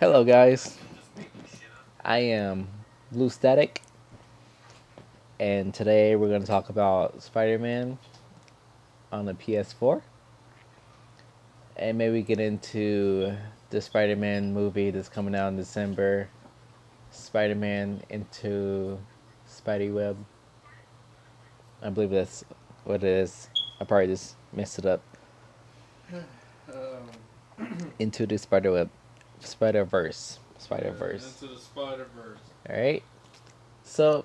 Hello, guys. I am Blue Static, and today we're going to talk about Spider Man on the PS4. And maybe get into the Spider Man movie that's coming out in December Spider Man into Spidey Web. I believe that's what it is. I probably just messed it up. Um. into the Spider Web. Spider Verse. Spider Verse. Into the Spider Verse. All right. So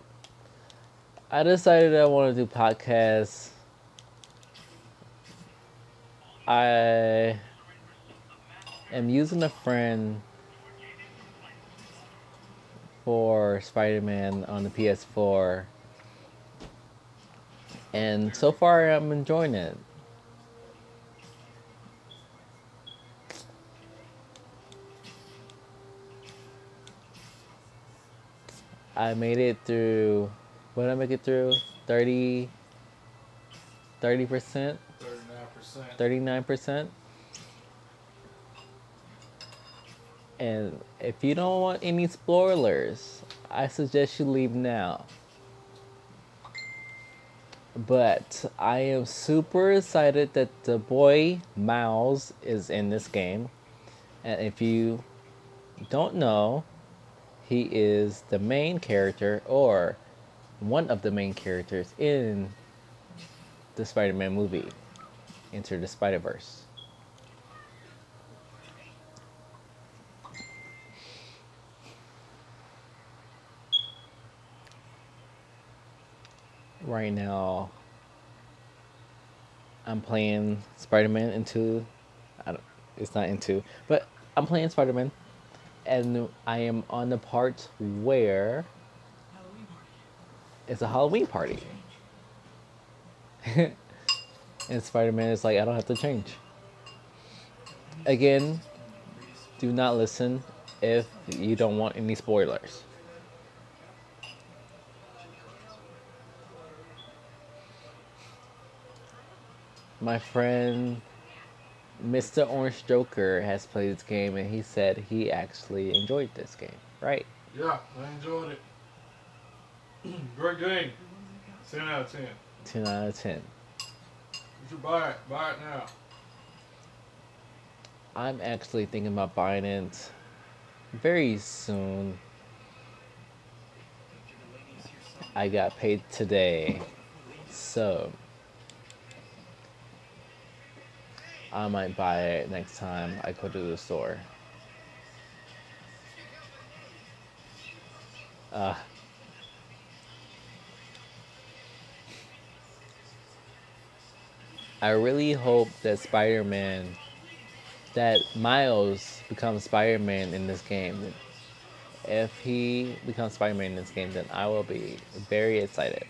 I decided I want to do podcasts. I am using a friend for Spider Man on the PS4. And so far, I'm enjoying it. I made it through. What did I make it through? 30. 30%? 39%. 39%. And if you don't want any spoilers, I suggest you leave now. But I am super excited that the boy Miles is in this game. And if you don't know, he is the main character or one of the main characters in the Spider-Man movie, Into the Spider-Verse. Right now, I'm playing Spider-Man into. I don't. It's not into, but I'm playing Spider-Man and I am on the part where it's a Halloween party. and Spider Man is like, I don't have to change. Again, do not listen if you don't want any spoilers. My friend Mr. Orange Joker has played this game and he said he actually enjoyed this game, right? Yeah, I enjoyed it. Great game. 10 out of 10. 10 out of 10. You should buy it. Buy it now. I'm actually thinking about buying it very soon. I got paid today. So I might buy it next time I go to the store. Uh, I really hope that Spider Man, that Miles becomes Spider Man in this game. If he becomes Spider Man in this game, then I will be very excited.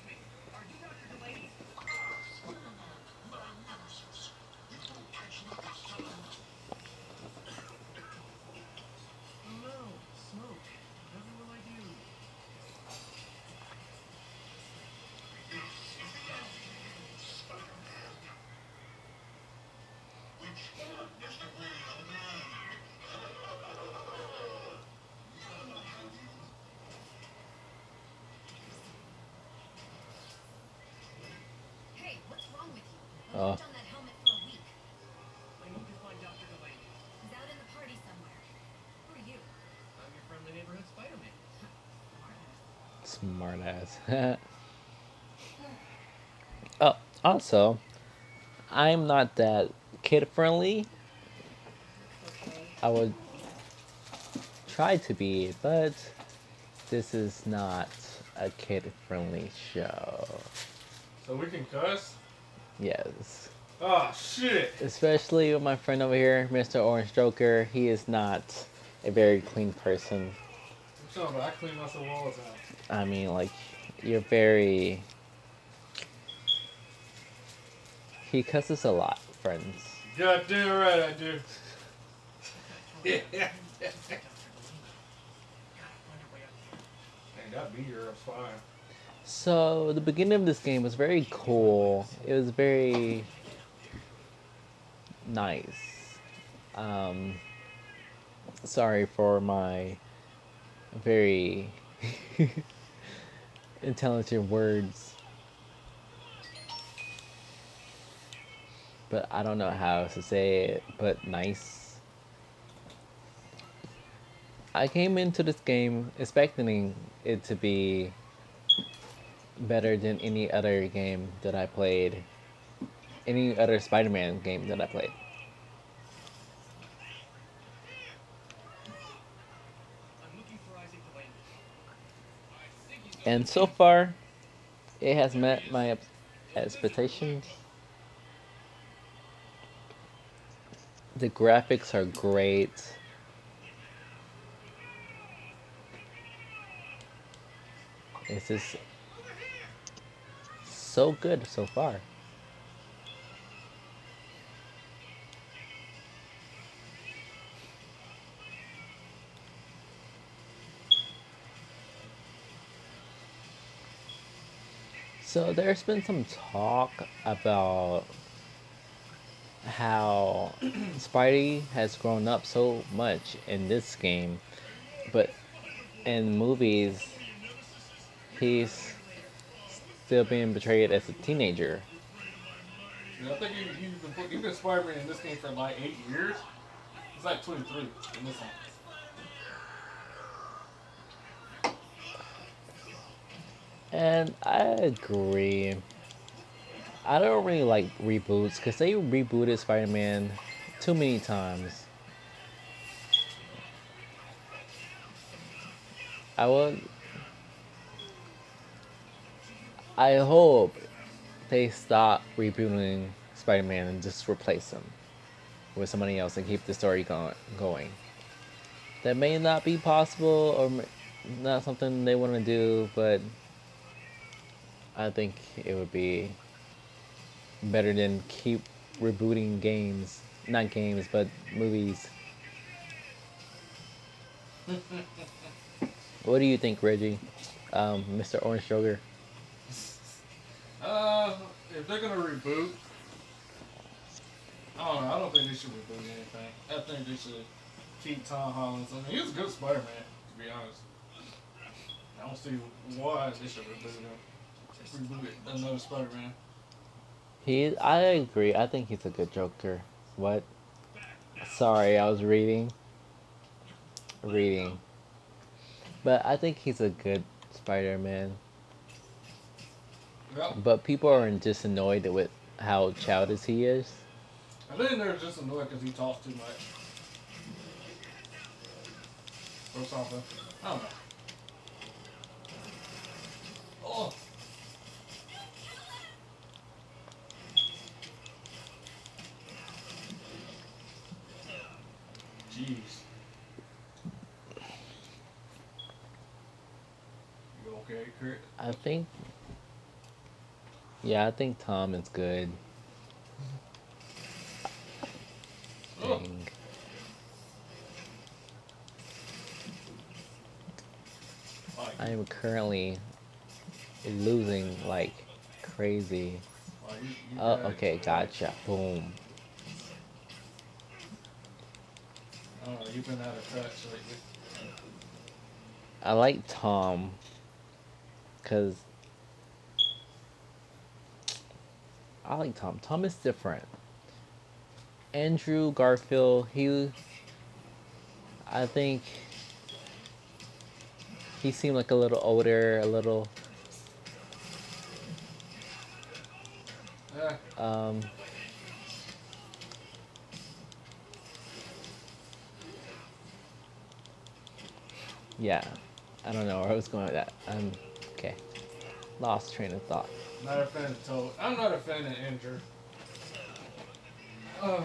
Smart ass. oh, also, I'm not that kid friendly. I would try to be, but this is not a kid friendly show. So we can cuss? Yes. Oh shit! Especially with my friend over here, Mr. Orange Joker. He is not a very clean person. I'm talking about I clean myself all the time. I mean, like, you're very. He cusses a lot, friends. Goddamn right I do. Yeah. That beer is fine. So the beginning of this game was very cool. It was very nice. Um, Sorry for my very intelligent words. But I don't know how to say it, but nice. I came into this game expecting it to be better than any other game that I played. Any other Spider Man game that I played. And so far, it has met my expectations. The graphics are great. It's just so good so far. So there's been some talk about how Spidey has grown up so much in this game, but in movies, he's still being portrayed as a teenager. I think he's been, he's been Spider-Man in this game for like eight years. He's like 23 in this one. And I agree. I don't really like reboots because they rebooted Spider Man too many times. I would. I hope they stop rebooting Spider Man and just replace him with somebody else and keep the story go- going. That may not be possible or not something they want to do, but I think it would be better than keep rebooting games, not games, but movies. what do you think, Reggie? Um, Mr. Orange Sugar? Uh, if they're gonna reboot, I don't know. I don't think they should reboot anything. I think they should keep Tom Holland. I mean, he was a good Spider-Man, to be honest. I don't see why they should reboot him. Another Spider-Man. He, I agree. I think he's a good Joker. What? Sorry, I was reading. Reading. But I think he's a good Spider-Man. Yep. But people are just annoyed with how childish he is. I think they're just annoyed because he talks too much. Or something. I don't know. Oh. Jeez. You okay, Kurt? I think. Yeah, I think Tom is good. Oh. I am currently losing like crazy. like, you- you Oh, okay, gotcha. Boom. I don't know, you've been out of touch lately. I like Tom because I like Tom. Tom is different. Andrew Garfield, he, I think he seemed like a little older, a little um. Yeah, I don't know where I was going with that. Um, okay, lost train of thought. Not a fan of Toad. I'm not a fan of Andrew. Uh,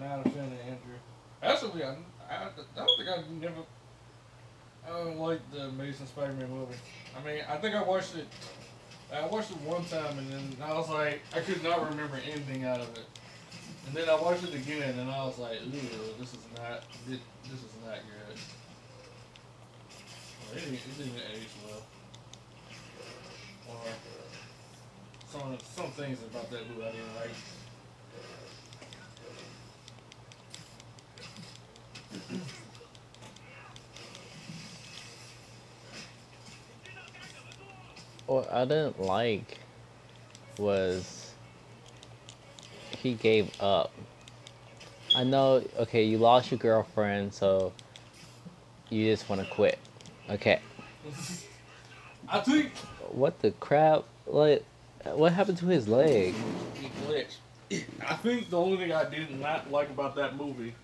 not a fan of Andrew. Actually, I, I, I don't think I've never. I don't like the Amazing Spider-Man movie. I mean, I think I watched it. I watched it one time and then I was like, I could not remember anything out of it. And then I watched it again, and I was like, "Ooh, this is not this, this is not good." Well, it, didn't, it didn't age well. Or some some things about that movie I didn't like. What I didn't like was he gave up. I know, okay, you lost your girlfriend, so you just want to quit. Okay. I think What the crap? Like, what happened to his leg? he glitched. I think the only thing I did not like about that movie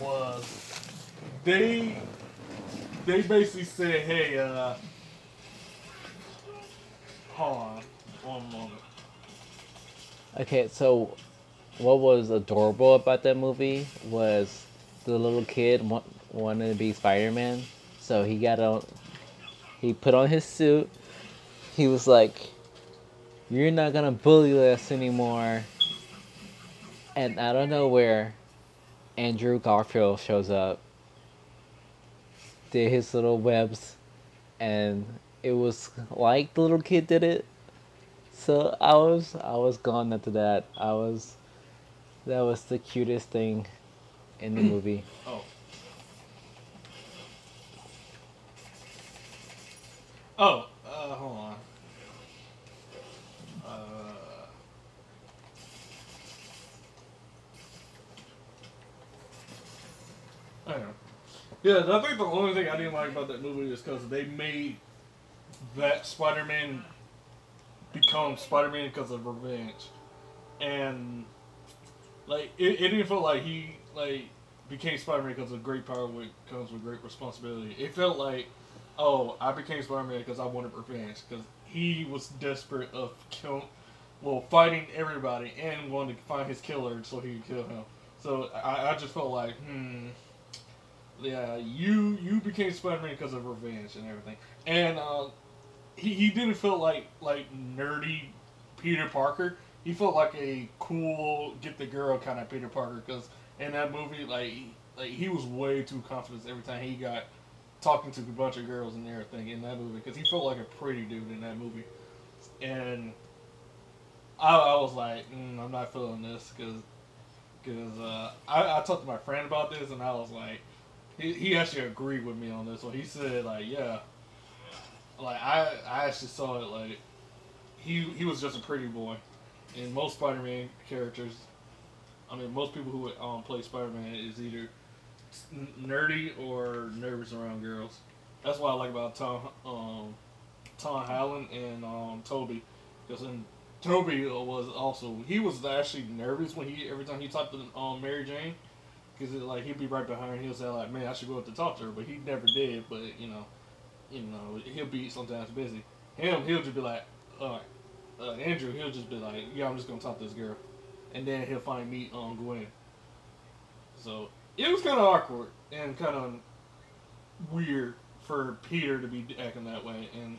was they they basically said, "Hey, uh, hold on, one moment." Okay, so what was adorable about that movie was the little kid wa- wanted to be Spider Man, so he got on. He put on his suit. He was like, "You're not gonna bully us anymore." And out of nowhere, Andrew Garfield shows up. Did his little webs, and it was like the little kid did it. So I was I was gone after that. I was that was the cutest thing in the movie. Oh. Oh, uh, hold on. Uh, I don't know. Yeah, I think the only thing I didn't like about that movie is because they made that Spider-Man become Spider-Man because of revenge, and like it, it didn't feel like he like became Spider-Man because of great power comes with great responsibility. It felt like, oh, I became Spider-Man because I wanted revenge because he was desperate of kill, well, fighting everybody and wanted to find his killer so he could kill him. So I, I just felt like, hmm, yeah, you you became Spider-Man because of revenge and everything, and uh, he he didn't feel like like nerdy Peter Parker. He felt like a cool get the girl kind of Peter Parker because in that movie, like like he was way too confident every time he got talking to a bunch of girls and everything in that movie because he felt like a pretty dude in that movie, and I, I was like, mm, I'm not feeling this because because uh, I, I talked to my friend about this and I was like, he, he actually agreed with me on this one. He said like, yeah, like I I actually saw it like he he was just a pretty boy, and most Spider-Man characters I mean, most people who um, play Spider Man is either nerdy or nervous around girls. That's what I like about Tom um, Tom Holland and um, Tobey, because Tobey was also he was actually nervous when he every time he talked to um, Mary Jane, because like he'd be right behind her and he'll say like, man, I should go up to talk to her, but he never did. But you know, you know, he'll be sometimes busy. Him, he'll just be like, all right. Uh, Andrew, he'll just be like, yeah, I'm just gonna talk to this girl and then he'll finally meet um Gwen. So it was kind of awkward and kind of weird for Peter to be acting that way, and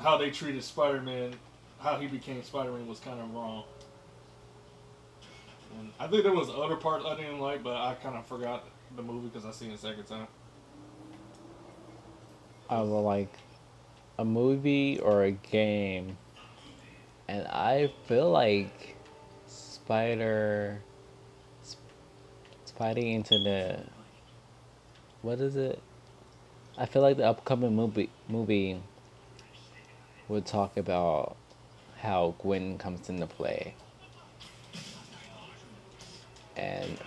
how they treated Spider Man, how he became Spider Man was kind of wrong. And I think there was other parts I didn't like, but I kind of forgot the movie because I seen it second time. I like a movie or a game, and I feel like Spider, Sp- Spidey into the, what is it? I feel like the upcoming movie movie would talk about how Gwen comes into play, and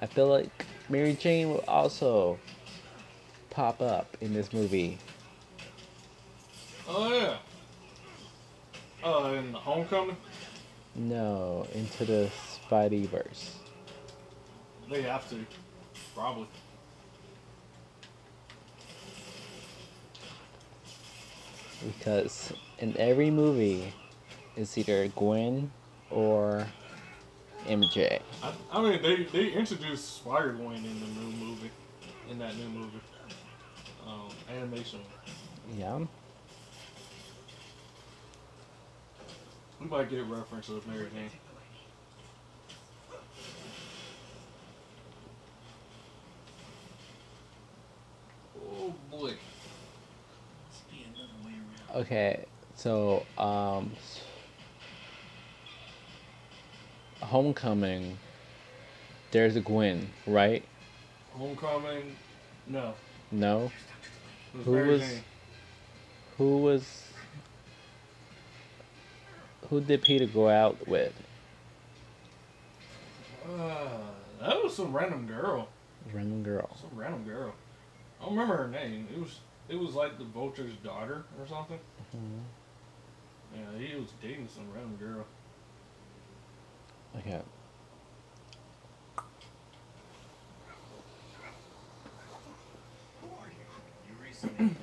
I feel like Mary Jane will also pop up in this movie. Oh yeah. Uh, in Homecoming, No, into the Spidey verse. they have to, probably. Because in every movie, it's either Gwen or MJ. I, I mean, they they introduced Spider Gwen in the new movie, in that new movie, um, animation. Yeah. We might get reference of Mary Jane. Oh boy. Okay, so um, Homecoming. There's a Gwen, right? Homecoming, no. No. Was Who Mary was- Jane. Who was Who did Peter go out with? Uh, that was some random girl. Random girl. Some random girl. I don't remember her name. It was it was like the vulture's daughter or something. Mhm. Yeah, he was dating some random girl. Okay. Who are you? You recently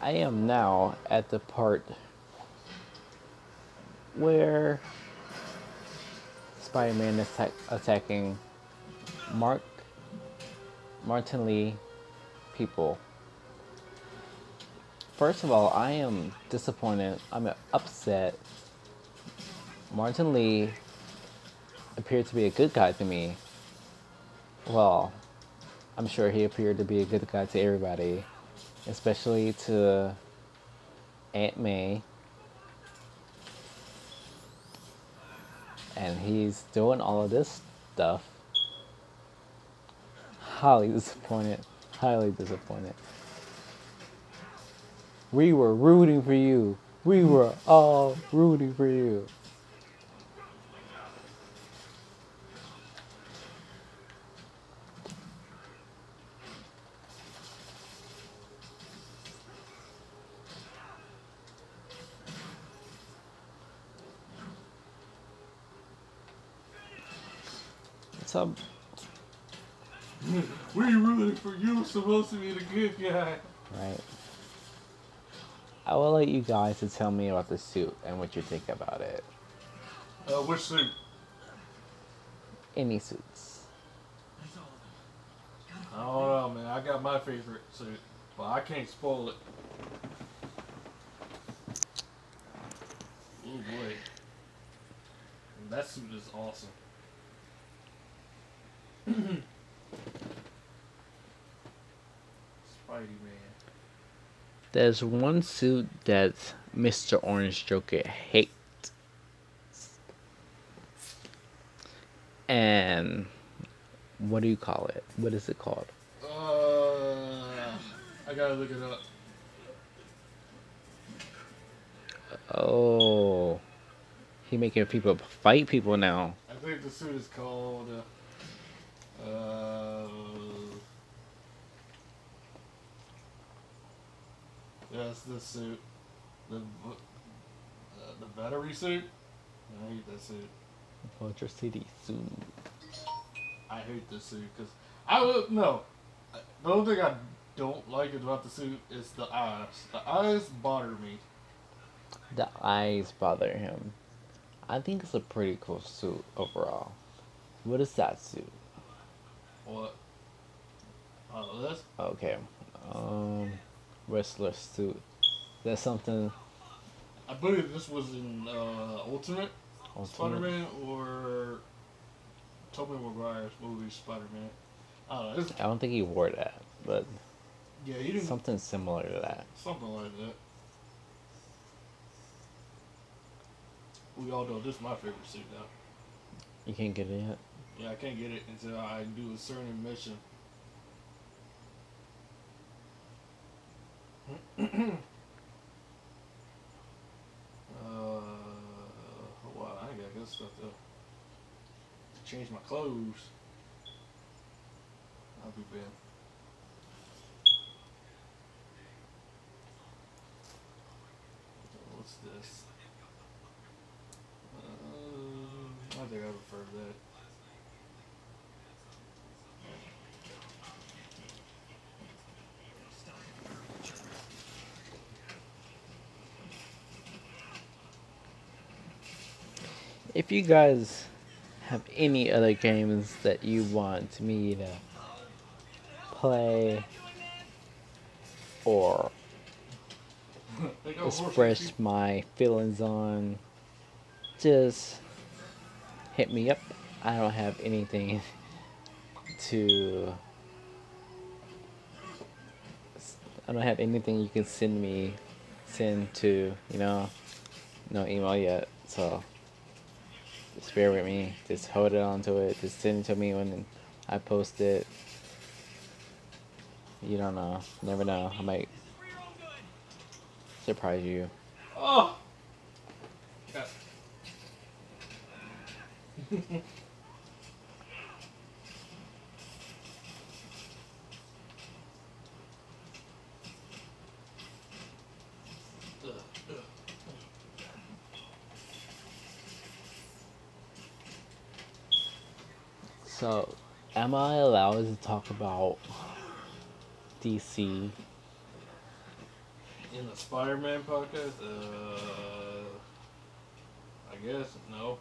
I am now at the part where Spider-Man is attack- attacking Mark Martin Li people. First of all, I am disappointed. I'm upset. Martin Li appeared to be a good guy to me. Well, I'm sure he appeared to be a good guy to everybody, especially to Aunt May. And he's doing all of this stuff. Highly disappointed. Highly disappointed. We were rooting for you. We were all rooting for you. What's up? We rooting for you. Supposed to be the good guy. Right. I will let you guys to tell me about the suit and what you think about it. Uh, which suit? Any suits. I don't know, man. I got my favorite suit, but I can't spoil it. Oh boy, that suit is awesome. Spidey Man. There's one suit that Mr. Orange Joker hates. And what do you call it? What is it called? Uh, I gotta look it up. Oh. He making people fight people now. I think the suit is called. Uh, yes, this suit. The uh, the battery suit. I hate that suit. The Velocity suit. I hate this suit because I would no. The only thing I don't like about the suit is the eyes. The eyes bother me. The eyes bother him. I think it's a pretty cool suit overall. What is that suit? What? Oh, this? Okay. Um wrestler suit. There's something I believe this was in uh, Ultimate. Ultimate- Spider-Man or Tobey Maguire's movie Spider-Man. I don't know. I don't think he wore that, but yeah, he didn't something similar to that. something like that. We all know this is my favorite suit now. You can't get it yet. Yeah, I can't get it until I do a certain mission. uh, well, I got good stuff though. To change my clothes. I'll be bad. What's this? Uh, I think I prefer that. If you guys have any other games that you want me to play or They got horse express my feelings on, just hit me up. I don't have anything to. I don't have anything you can send me send to you know no email yet. So just bear with me. Just hold it on to it. Just send it to me when I post it. You don't know. Never know. I might surprise you. Oh. So, am I allowed to talk about DC? In the Spider-Man podcast, uh, I guess no.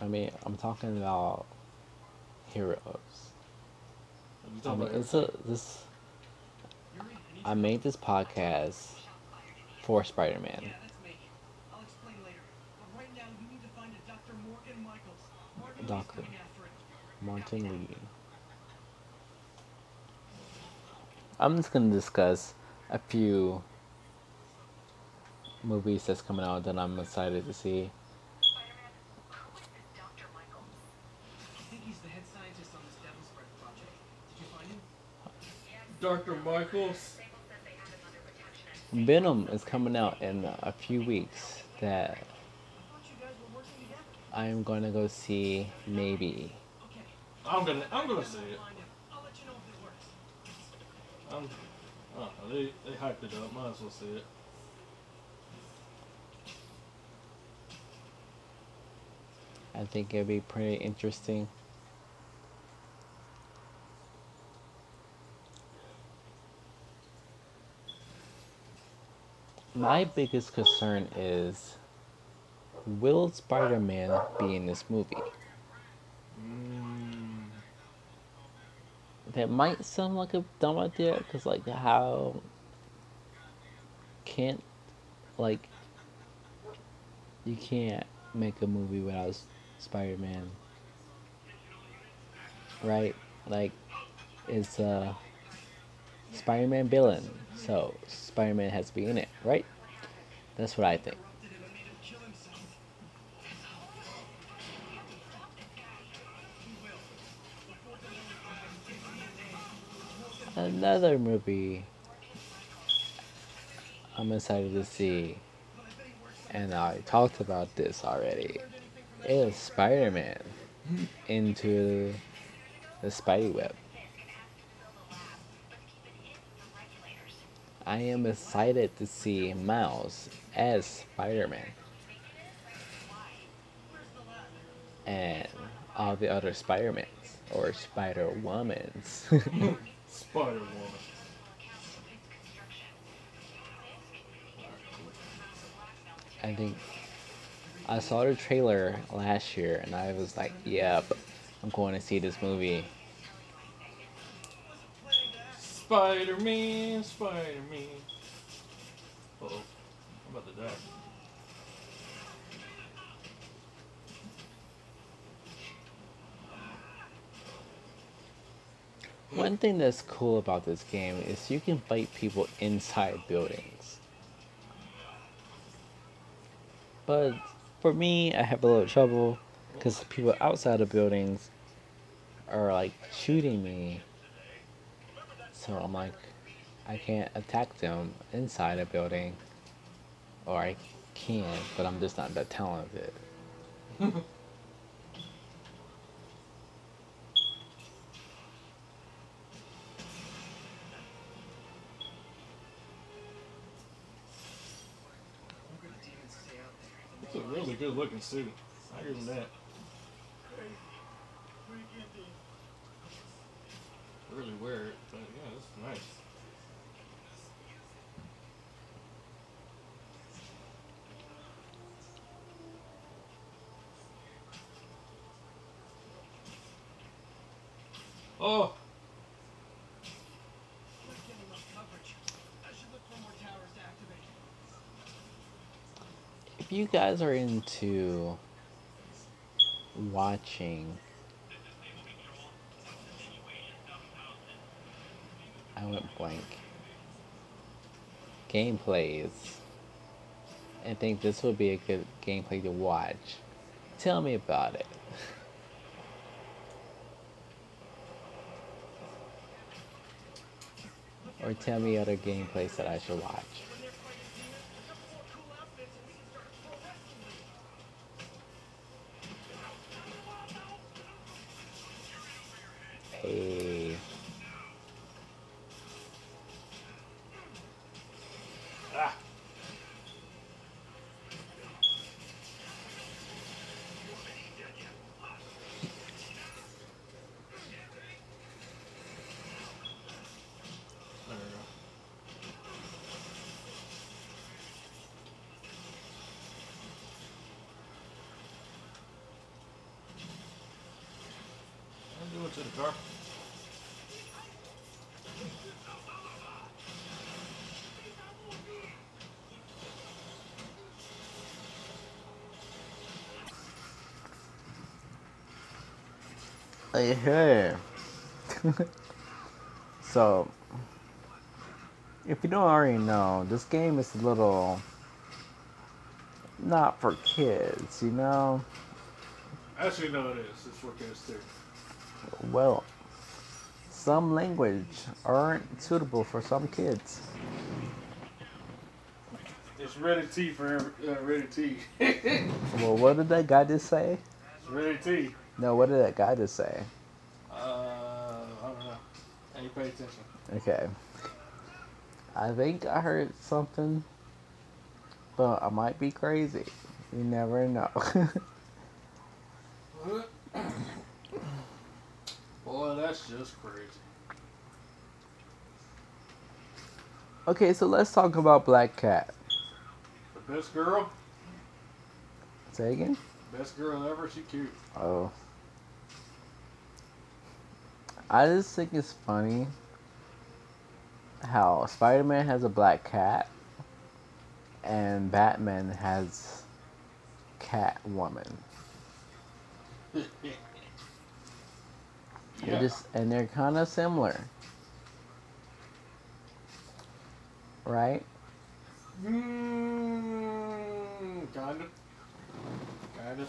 I mean, I'm talking about heroes. I mean, it's a this. I made this podcast for Spider-Man. Yeah, that's me. I'll explain later. But right now, you need to find a Dr. Morgan Michaels. Morgan Lee's Doctor. Coming. Martin Li. I'm just gonna discuss a few movies that's coming out that I'm excited to see. Spider-Man, who is this Dr. Michaels? I think he's the head scientist on this Devil's Breath project. Did you find him? Dr. Michaels? Sable says they have him under protection at Venom is coming out in a few weeks that I thought you guys were working together. I am gonna go see maybe. I'm gonna, I'm gonna see it. I'll let you know if it works. I'm, uh, they, they hyped it up. Might as well see it. I think it'd be pretty interesting. My biggest concern is will Spider Man be in this movie? Mm, That might sound like a dumb idea because, like, how can't, like, you can't make a movie without Spider Man, right? Like, it's a Spider Man villain, so Spider Man has to be in it, right? That's what I think. Another movie I'm excited to see, and I talked about this already, is Spider Man into the Spidey Web. I am excited to see Miles as Spider Man and all the other Spider Mans or Spider Womans. Spider Woman. I think I saw the trailer last year and I was like, yep, I'm going to see this movie. Spider Man, Spider Man. Oh. I'm about to die. One thing that's cool about this game is you can fight people inside buildings. But for me, I have a little trouble because people outside of buildings are like shooting me. So I'm like, I can't attack them inside a building. Or I can, but I'm just not that talented. really good looking suit. I give him that. Really wear it, but yeah, it's nice. Oh, Not getting enough coverage. I should look for more towers to activate. If you guys are into watching, I went blank. Gameplays and think this would be a good gameplay to watch, tell me about it. or tell me other gameplays that I should watch. Hey. Ah. There we go. I'll do it to the car. Hey, so, if you don't already know, this game is a little not for kids, you know? Actually, no, it is. It's for kids too. Well, some language aren't suitable for some kids. It's ready T for uh, ready T. Well, what did that guy just say? It's ready T. No, what did that guy just say? Uh, I don't know. Hey, pay attention. Okay. I think I heard something, but I might be crazy. You never know. Boy, that's just crazy. okay, so let's talk about Black Cat. The best girl, Say again? best girl ever. She cute. Oh. I just think it's funny how Spider Man has a black cat and Batman has Catwoman. They're just and they're kind of similar. Right? Mm, kind of. Kind of.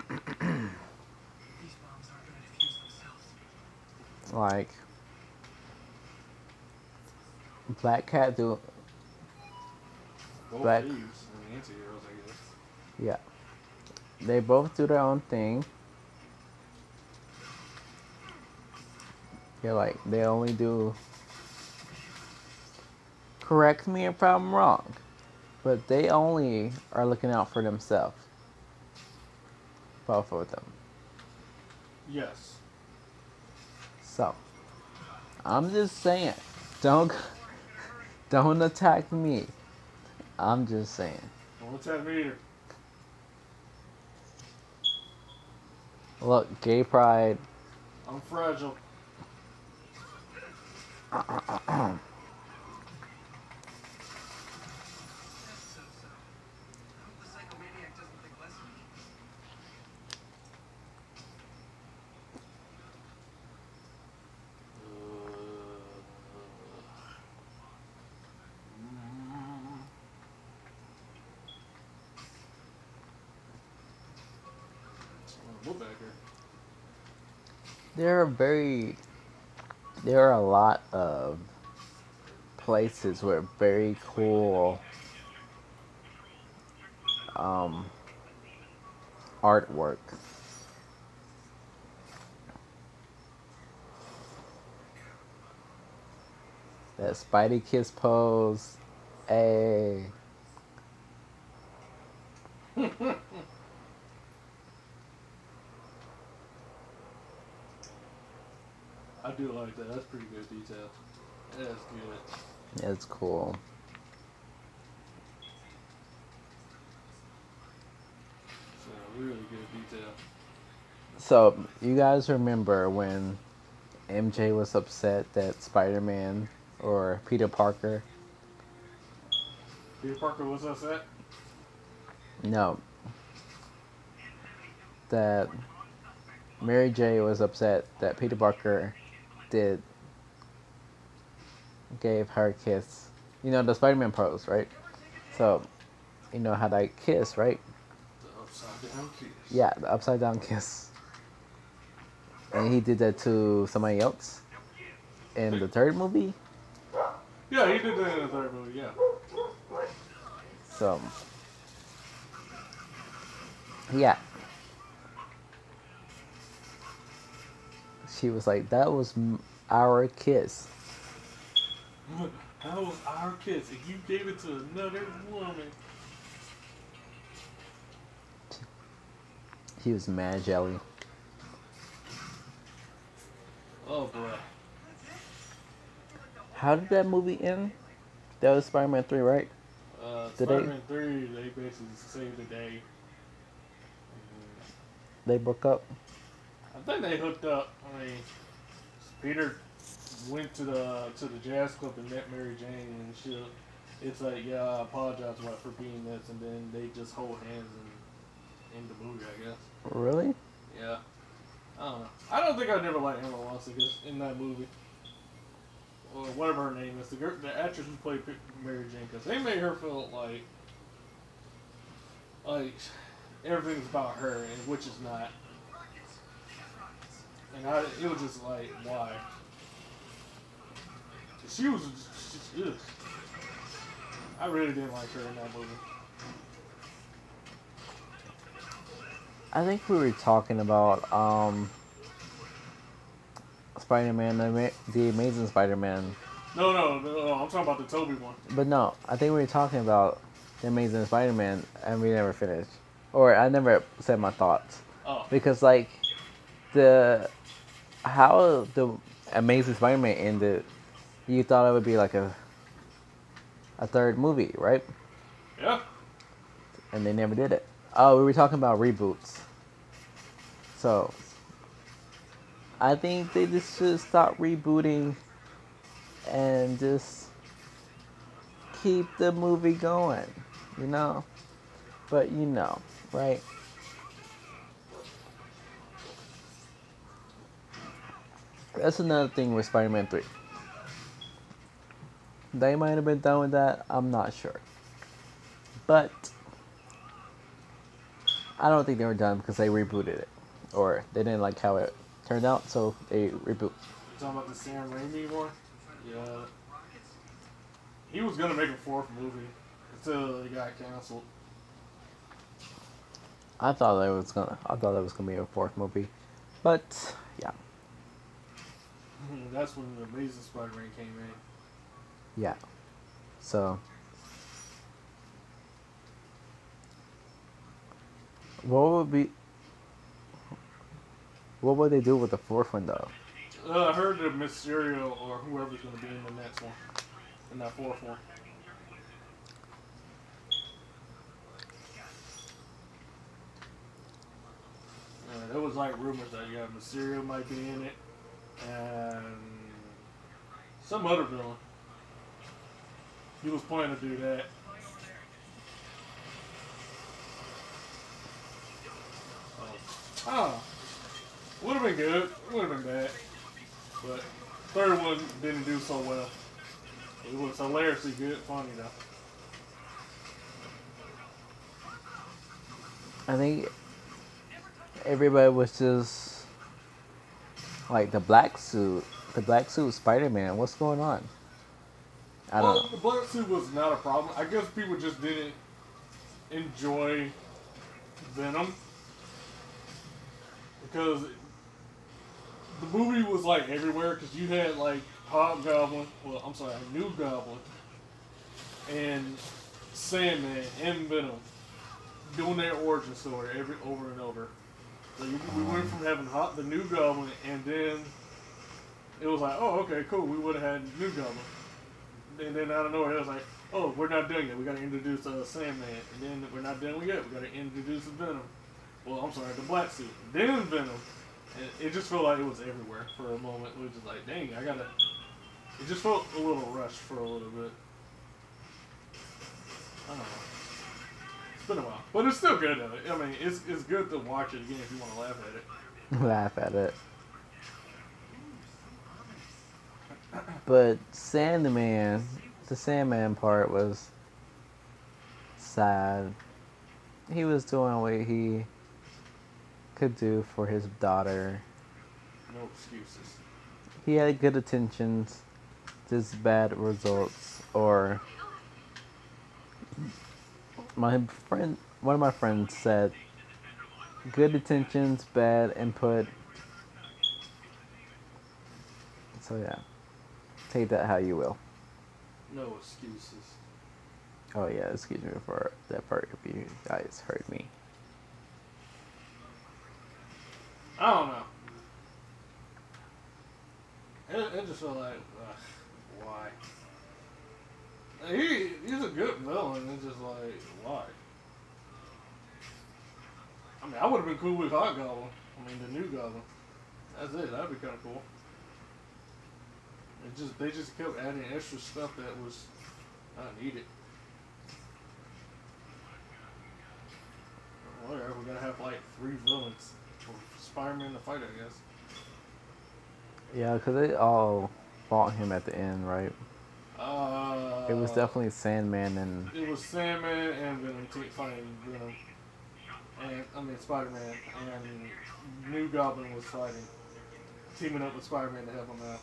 These bombs aren't gonna defuse themselves. Like Black Cat do Both Black- thieves. Mean, anti-heroes, I guess. Yeah. They both do their own thing. Yeah, like they only do. Correct me if I'm wrong, but they only are looking out for themselves. Both of them. Yes. So, I'm just saying, don't don't attack me. I'm just saying. What's that meter? Look, gay pride. I'm fragile. That's so so. I hope the psychomaniac doesn't think less of me. What back here? There are very there are a lot of places with very cool um artwork. That Spidey kiss pose. Hey. I do like that. That's pretty good detail. That's good. It's cool. So really good detail. So, you guys remember when MJ was upset that Spider Man or Peter Parker Peter Parker was upset. No. That Mary J was upset that Peter Parker did gave her a kiss. You know the Spider-Man pose, right? So, you know how that kiss, right? The upside down kiss. Yeah, the upside down kiss. And he did that to somebody else in the third movie. Yeah, he did that in the third movie. Yeah. So, yeah. She was like, "That was our kiss." That was our kiss, and you gave it to another woman. He was mad jelly. Oh boy. How did that movie end? That was Spider-Man three, right? Uh, Spider-Man 3, they basically saved the day. They broke up. I think they hooked up. I mean, Peter went to the to the jazz club and met Mary Jane, and she. It's like, yeah, I apologize about for being this, and then they just hold hands and end the movie, I guess. Really? Yeah. I don't know. I don't think I never liked Emma Watson in that movie. Or whatever her name is, the girl, the actress who played Mary Jane, because they made her feel like, like everything's about her, and which is not. And I, it was just like, why? She was, she, ugh. I really didn't like her in that movie. I think we were talking about um, Spider-Man, the, the Amazing Spider-Man, No, no, no, no, I'm talking about the Tobey one. but no, I think we were talking about the Amazing Spider-Man, and we never finished, or I never said my thoughts Oh, because like the how the Amazing Spider-Man ended, you thought it would be like a a third movie, right? yeah. and they never did it. Oh, we were talking about reboots. So, I think they just should stop rebooting and just keep the movie going, you know? But you know, right? That's another thing with Spider Man 3. They might have been done with that, I'm not sure. But I don't think they were done because they rebooted it, or they didn't like how it turned out, so they reboot. You talking about the Sam Raimi one? Yeah. He was gonna make a fourth movie until it got canceled. I thought that was gonna, I thought that was gonna be a fourth movie, but yeah, That's when the Amazing Spider-Man came in. yeah. So, what would be, what would they do with the fourth one though? Uh, I heard that Mysterio or whoever's gonna be in the next one, in that fourth one. Uh, there was like rumors that yeah, Mysterio might be in it, and some other villain. He was planning to do that. Oh, oh. would have been good. Would have been bad. But third one didn't do so well. It was hilariously good, funny though. I think everybody was just like the black suit, the black suit Spider-Man. What's going on? I don't well, know. the black suit was not a problem. I guess people just didn't enjoy Venom because the movie was like everywhere. Because you had like Hobgoblin, well, I'm sorry, New Goblin, and Sandman and Venom doing their origin story every over and over. We went from having hot, the New Goblin, and then it was like, oh, okay, cool. We would have had New Goblin and then out of nowhere, it was like, oh, we're not done yet. We got to introduce uh, Sandman, and then we're not done yet. We got to introduce Venom. Well, I'm sorry, the Black Suit, then Venom. And it just felt like it was everywhere for a moment. It was just like, dang, I gotta. It just felt a little rushed for a little bit. I don't know. Been a while, but it's still good. I mean, it's it's good to watch it again if you want to laugh at it. Laugh at it. But Sandman, the Sandman part was sad. He was doing what he could do for his daughter. No excuses. He had good intentions, just bad results. Or my friend, one of my friends said, good intentions, bad input. So yeah, take that how you will. No excuses. Oh yeah, excuse me for that part if you guys heard me. I don't know. It, it just felt like, ugh, why? He he's a good villain. It's just like, why? I mean, I would have been cool with Hot Goblin. I mean, the new Goblin. That's it. That'd be kind of cool. It just they just kept adding extra stuff that was not needed. Whatever. We're gonna have like three villains for Spider-Man to fight, I guess. Yeah, because they all fought him at the end, right? Uh, It was definitely Sandman and It was Sandman and Venom fighting Venom. And, I mean, Spider Man. And New Goblin was fighting. Teaming up with Spider Man to help him out.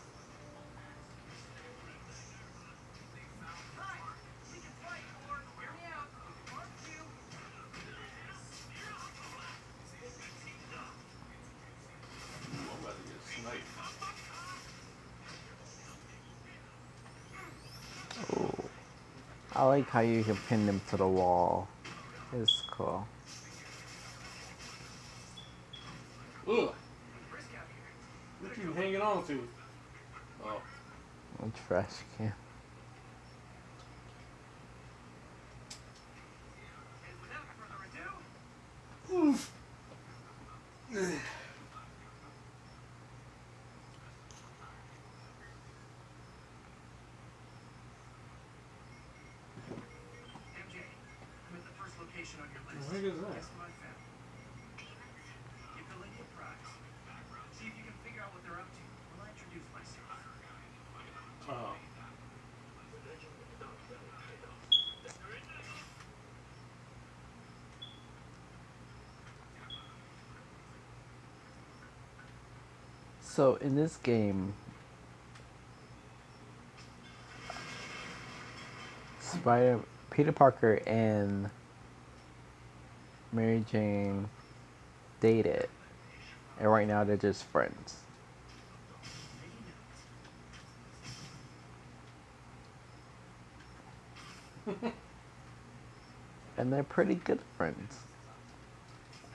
I like how you can pin them to the wall. It's cool. Ugh. What you hanging on to? Oh. A trash can. Oof. MJ, I'm at the first location on your list. What is that? Guess what I found? Give the lady a prize. See if you can figure out what they're up to while I introduce myself. Oh. So in this game, Spider Peter Parker and Mary Jane dated, and right now they're just friends. and they're pretty good friends.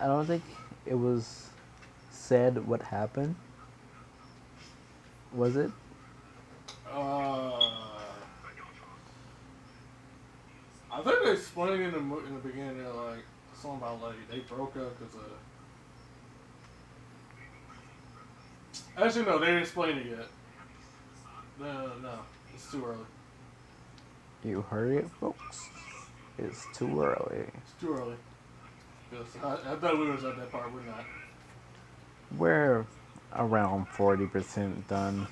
I don't think it was said what happened. Was it? Uh, I think they explained in the in the beginning. They're like something about like they broke up because of. Actually, no, they didn't explain it yet. No, no, it's too early. You heard it, folks. It's too early. It's too early. Yes, I, I thought we was at that part. We're not. We're around 40% done.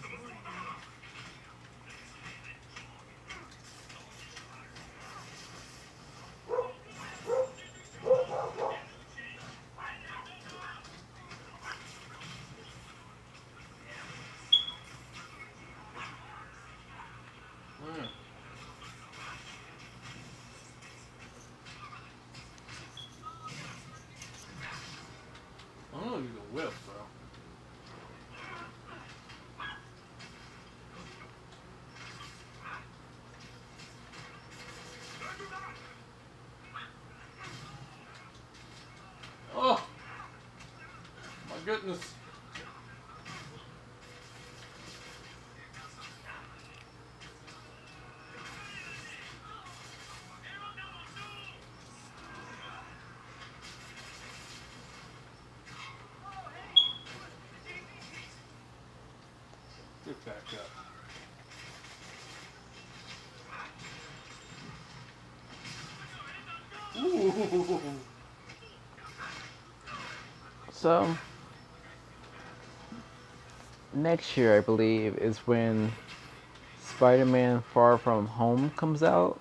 Whip, bro. Oh, my goodness. Get back up. Ooh. So, next year, I believe, is when Spider-Man: Far From Home comes out?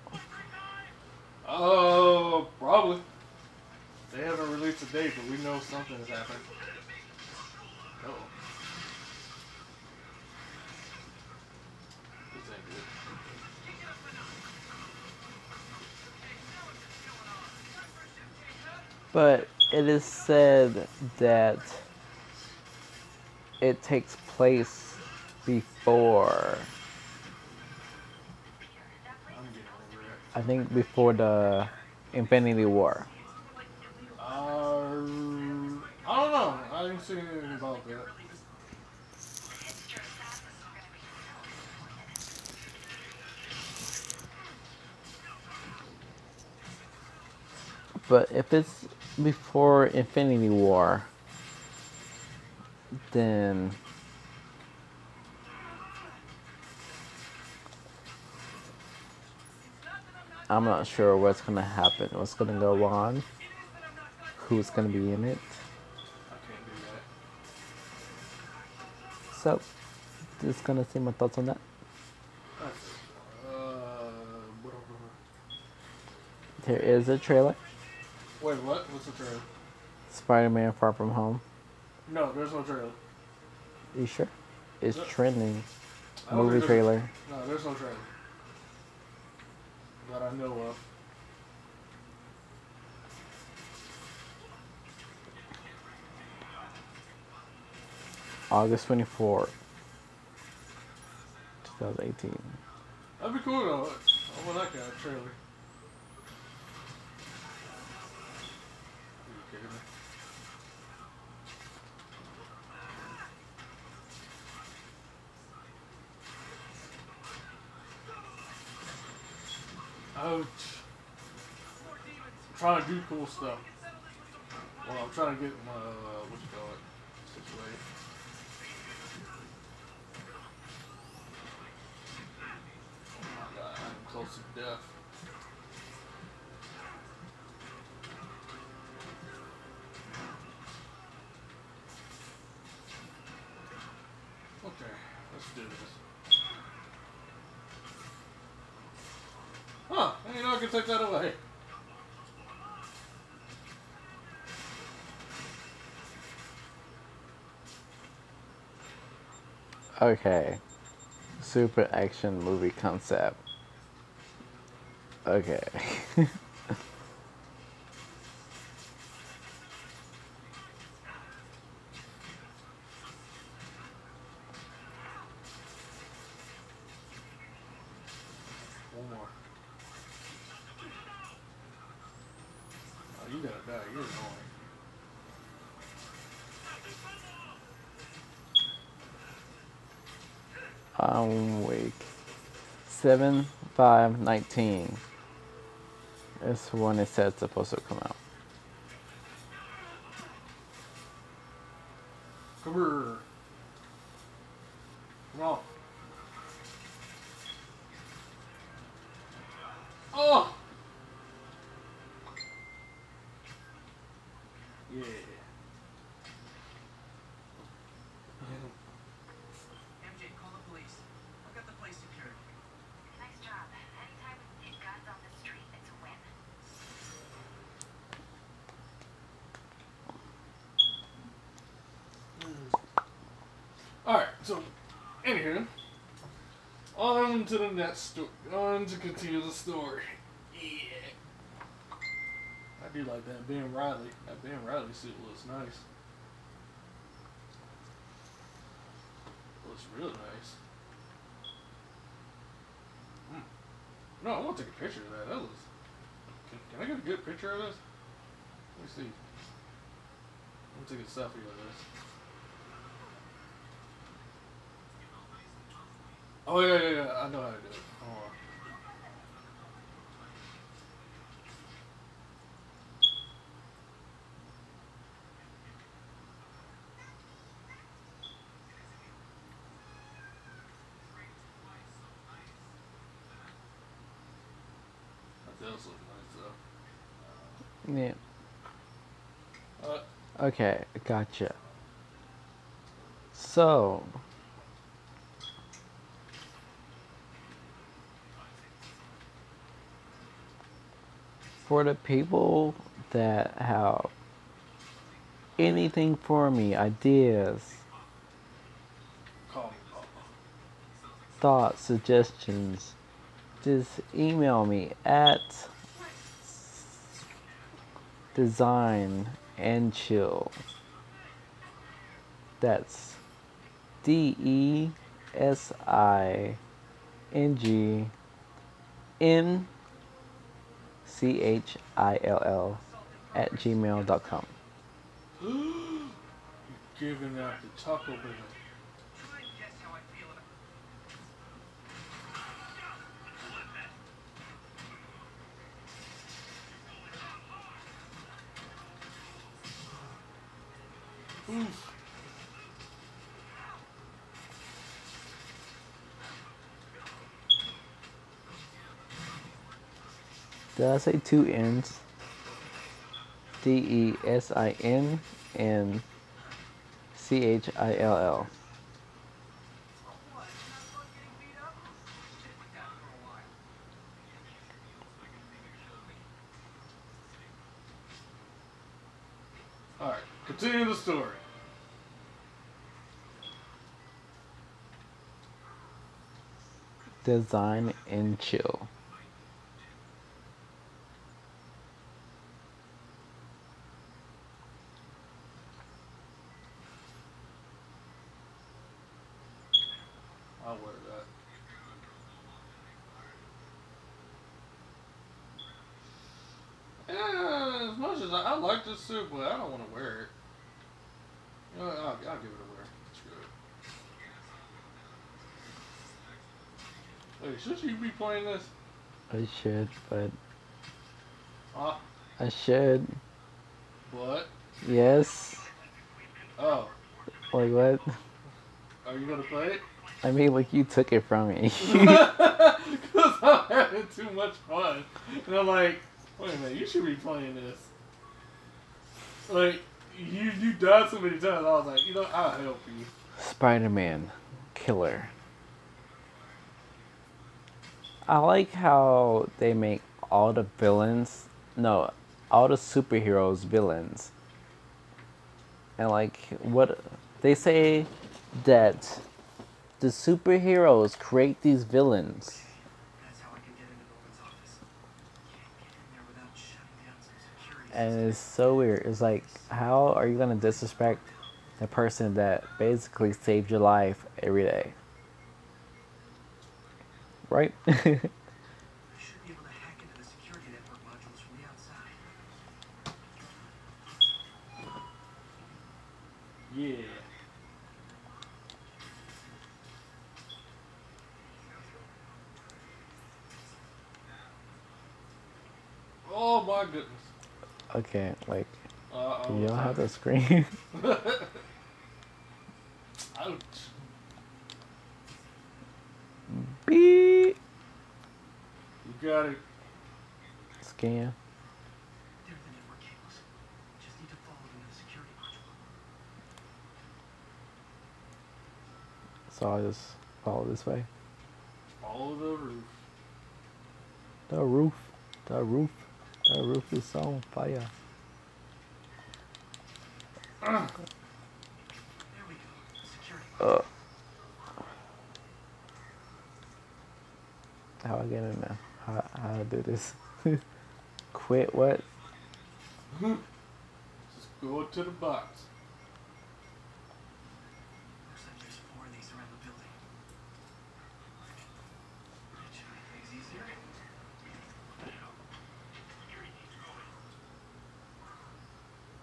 Oh, probably. They haven't released a date, but we know something is happening. Uh-oh. This ain't good. But it is said that it takes place before. I'm getting over it. I think before the Infinity War. Uh, I don't know. I didn't see anything about that. But if it's before Infinity War, then I'm not sure what's gonna happen, what's gonna go on, who's gonna be in it. I can't do that. So, just gonna see my thoughts on that. That's it. Whatever. There is a trailer, Wait, what? What's the trailer? Spider-Man: Far From Home. No, there's no trailer. You sure? It's Yeah. trending. Movie trailer. No, there's no trailer. That I know of. August 24th, 2018. That'd be cool though. I want that kind of trailer. Trying to do cool stuff. Well, I'm trying to get my, uh, what you call it, situated. Oh my god, I'm close to death. Okay, let's do this. Huh, you know I can take that away. Okay. Super action movie concept. Okay. One more. Oh, you gotta die. You're annoying. um, week. 7 5 19 is when it says it's supposed to come out. Come here. Come on. Oh! Yeah. MJ, call the police. I've got the place secured. Nice job. Anytime we can get guns on the street, it's a win. Alright, so, anywho, to story. On to continue the story. Yeah. I do like that Ben Riley. That Ben Riley suit looks nice. Looks real nice. Hmm. No, I want to take a picture of that. That looks. Can, can I get a good picture of this? Let me see. Let me take a selfie of this. Oh yeah, yeah, yeah. I know how to do it. Hold on. That does look nice Yeah. Uh, Okay, gotcha. So, for the people that have anything for me, ideas, thoughts, suggestions, just email me at design and chill. That's D E S I N G N C H I L L at gmail.com. You're giving out the Taco Bell. Oof. Did I say two N's? D E S I N and C H I L L. what? Not fun getting beat up? Sit with that for a while. Alright, continue the story. Design and chill. I'll wear that. Yeah, as much as I, I like this suit, but I don't want to wear it. You know, I'll, I'll give it a wear. Screw it. Hey, should you be playing this? I should, but Huh? I should. What? Yes. Oh, Like what? are you gonna play it? I mean, like you took it from me. Because I'm having too much fun. And I'm like, wait a minute, you should be playing this. Like, you you died so many times, I was like, you know, I'll help you. Spider-Man, killer. I like how they make all the villains, no, all the superheroes villains. And like what they say that the superheroes create these villains. And it's so weird. It's like, how are you gonna disrespect the person that basically saved your life every day? Right? I should be able to hack into the security network modules from the outside. Yeah. Oh my goodness. okay, like, Uh, do y'all have the screen? Ouch. Beep. You got it. Scan. They're the network cables. Just need to follow them to the security module. So I'll just follow this way. Follow the roof. The roof. The roof. The roof is on fire. There we go. Security. Uh. How I get in there? How, how to do this? Quit what? Just go to the box. Looks like there's four of these around the building. That should make things easier.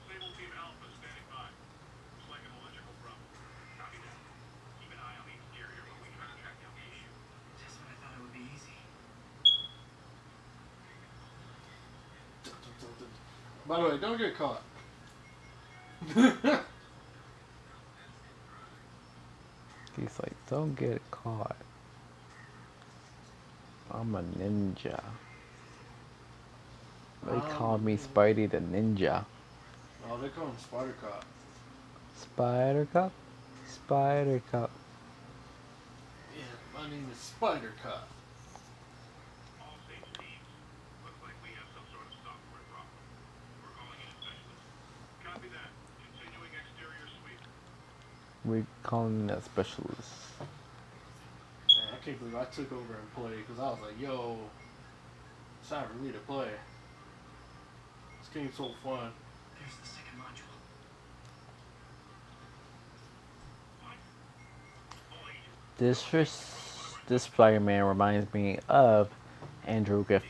Sable Team Alpha standing by. Looks like an electrical problem. Copy that. Keep an eye on the exterior while we try to track down the issue. Just when I thought it would be easy. By the way, don't get caught. He's like, don't get caught. I'm a ninja. They um, call me Spidey the Ninja. oh, they call him Spider Cop. Spider Cup? Spider Cup. Yeah, my name is Spider Cop. All station teams. Looks like we have some sort of stock we calling that specialist. Man, I can't believe I took over and played because I was like, yo, it's time for me to play. This game's so fun. There's the second module. This first, this Spider-Man reminds me of Andrew Griff-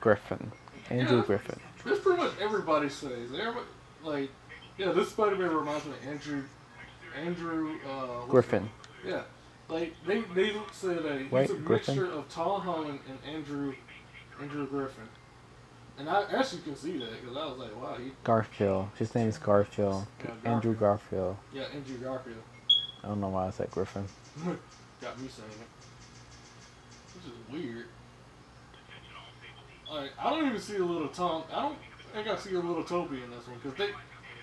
Griffin. Andrew Yeah. Griffin. That's pretty much everybody says. Everybody, like, yeah, this Spider-Man reminds me of Andrew, Andrew, uh, Griffin. Yeah, like they they said he's Wait, a Griffin? mixture of Tom Holland and Andrew, Andrew Griffin. And I actually can see that because I was like, wow, he, Garfield. His name is Garfield. Yeah, Andrew Garfield. yeah, Andrew Garfield I don't know why I said Griffin. got me saying it. Which is weird. Like, I don't even see a little Tom. I don't think I see a little Tobey in this one because they,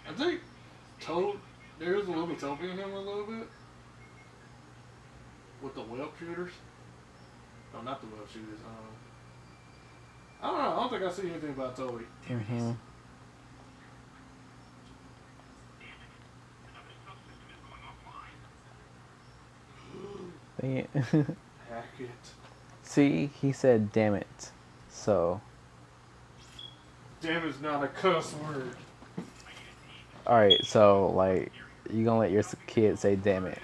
I think Toad. There's a little Tobey in him a little bit with the web shooters. No, not the web shooters. Um, I don't know. I don't think I see anything about Tobey. Dang it. Hack it. See, he said damn it. So, Damn is not a cuss word. alright, so, like, you gonna let your kid say damn it.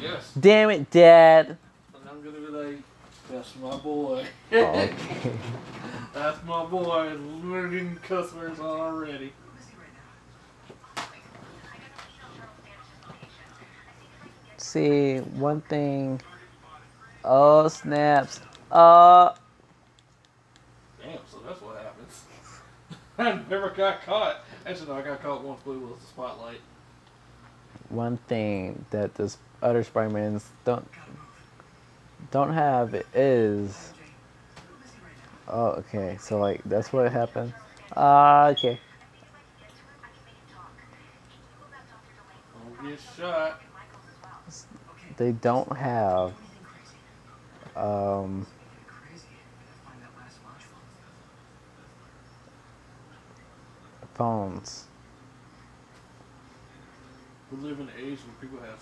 Yes. Damn it, Dad! And I'm gonna be like, that's my boy. Oh, okay. That's my boy, learning cuss words already. Who is he right now? I got a Charles Standish's location. I see if I can get See, one thing. Oh, snaps. Uh, Damn, so that's what happens. I never got caught. Actually, no, I got caught once, but it was the spotlight. One thing that this other Spider-Mans don't don't have is Who is he right now? oh okay so like that's what happened ah okay If I can get to him, I can make him talk. He will have Dr. Delaney. Don't get shot. Michaels as well. Okay. they don't have um Crazy. I find that last module. phones We live in an age where people have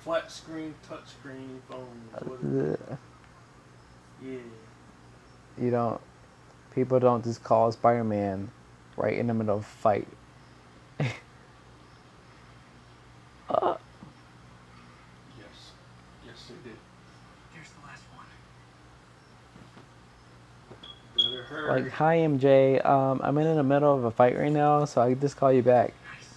flat screen, touch screen phones. What Uh, yeah. you don't people don't just call Spider-Man right in the middle of a fight uh, Yes. Yes, they did. Here's the last one. Better hurry. like hi MJ um I'm in the middle of a fight right now so I just call you back Nice.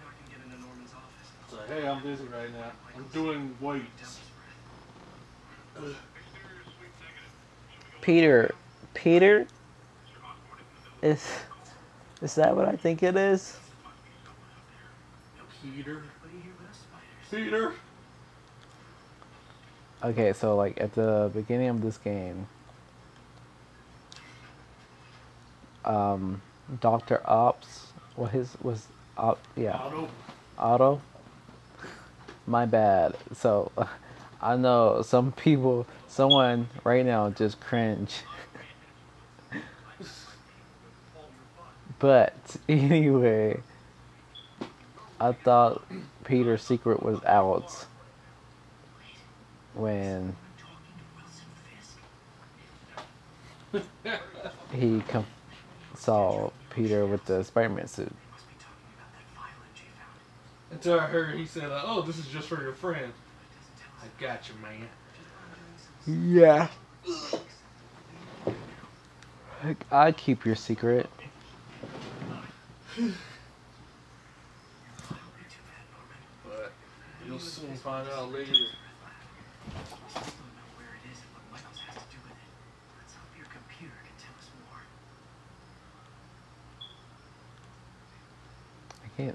Now I can get into Norman's office. It's like, hey, I'm busy right now. I'm doing weights. Peter Peter is is that what I think it is Peter. What do you hear us spiders? Peter. Okay, so like at the beginning of this game, um, Doctor Ops, what his was Op, yeah, Otto. Otto. My bad. So, I know some people, someone right now just cringe. but anyway, I thought Peter's secret was out when he com- saw Peter with the Spider-Man suit. Must be talking about that file MJ found. Until I heard he said, like, "Oh, this is just for your friend." I it doesn't tell us. got you, man. Yeah. I keep your secret. It'll be too bad, Norman. But you'll soon find out later. We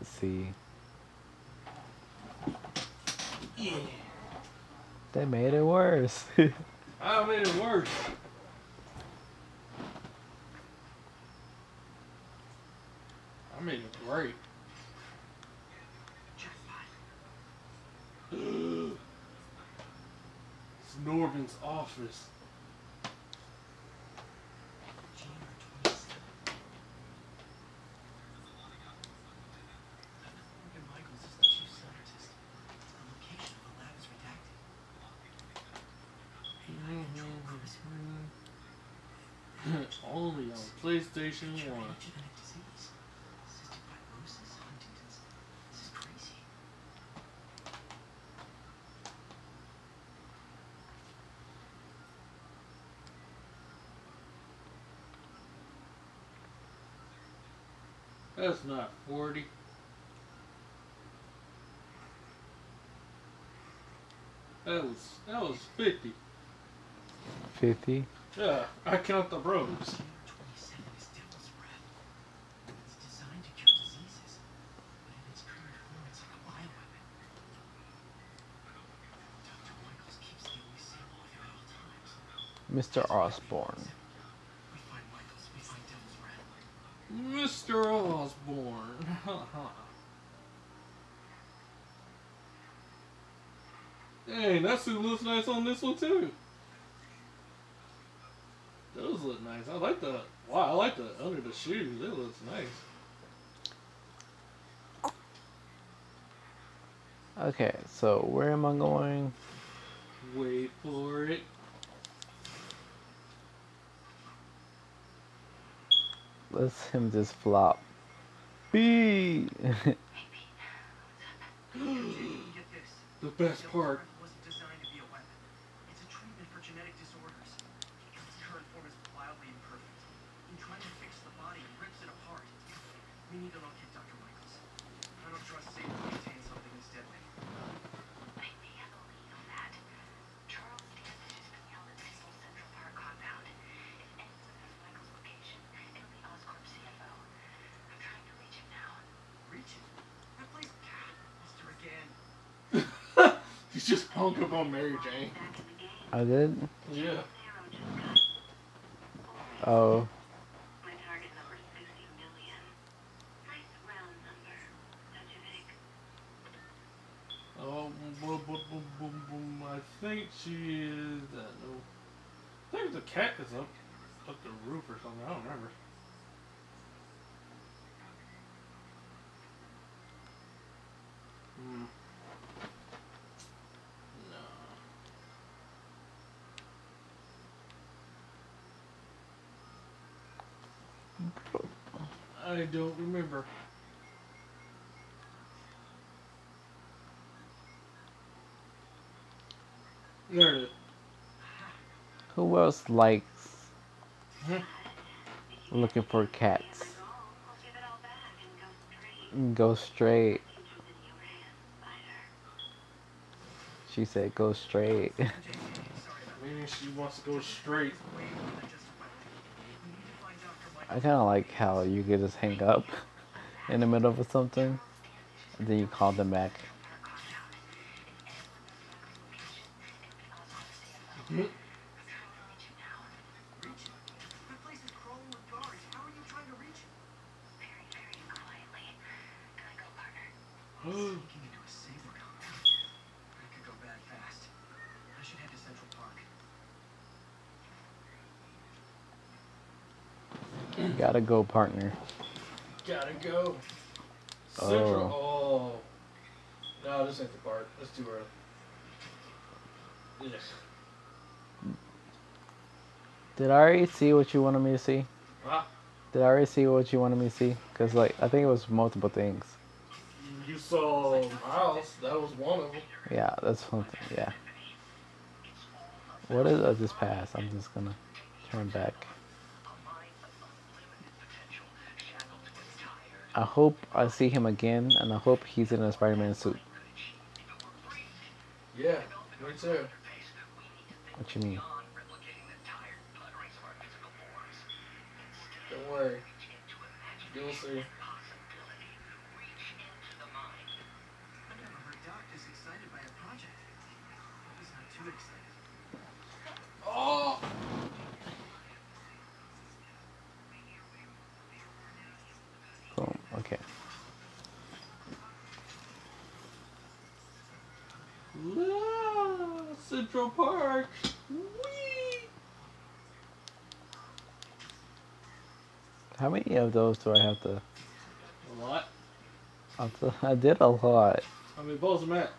still don't Yeah. They made it worse. I made it worse. I made it great. it's Norman's office. Gene or 27. Morgan Michaels is the chief scientist. PlayStation One. Genetic disease. Cystic fibrosis, Huntington's. This is crazy. That's not forty. That was that was fifty. 50. Yeah, I count the rows. Twenty-seven is devil's breath. It's designed to cure diseases, but in its pure form, it's like a bioweapon. Dr. Michaels keeps the only sample of you at all times. Mr. Osborn. We find Michaels, we find devil's breath. Mr. Osborn. Dang, that suit looks nice on this one too. Look nice. I like the wow. I like the under the shoes. It looks nice. Okay, so where am I going? Wait for it. Let's him just flop. B. The best part. breath wasn't designed to be a weapon. It's a treatment for genetic disorders. Its current form is wildly imperfect. In trying to fix the body, it rips it apart. We need to locate Dr. Michaels. I don't trust Satan to maintain something that's deadly. I may have a lead on that. Charles Standish has been held at Pistol Central Park compound. If anyone has Michael's location, it'll be Oscorp CFO. I'm trying to reach him now. Reach it. That place. Mister again. He's just hung up on Mary Jane. Back in the game. I did? Yeah. Zero just got Oh. my target number's 50 million. Nice. Don't you think? Oh, boom, boom, boom, boom, boom. I think she is. Uh, no. I think the cat is up, up the roof or something. I don't remember. Hmm. No. I don't remember. There it is. Who else likes looking for cats? That's all. I'll give it all back and go straight. Go straight. Keep them in your hands, spider. She said go straight. JJ, sorry about Meaning she wants to go straight. that. Way more than just a weapon. We need to find Dr. I kind of like how you could just hang up in the middle of something and then you call them back. Mhm. Reach it. That place is crawling with guards. How are you trying to reach it? Very, very quietly. Can I go, partner? Sneaking into a Sable compound. That could go bad fast. I should head to Central Park. Gotta go, partner. Gotta go. Oh. Central. Oh. No, this ain't the part. That's too early. Did I already see what you wanted me to see? Ah, Did I already see what you wanted me to see? Cause like I think it was multiple things. you saw Miles. That was one of them. Yeah, that's something. Yeah. What is I just passed? I'm just gonna turn back. I hope I see him again, and I hope he's in a Spider-Man suit. Yeah, me too. What you mean? Don't worry. You'll see. Central Park. Whee! How many of those do I have to? A lot. To, I did a lot. How many balls are at?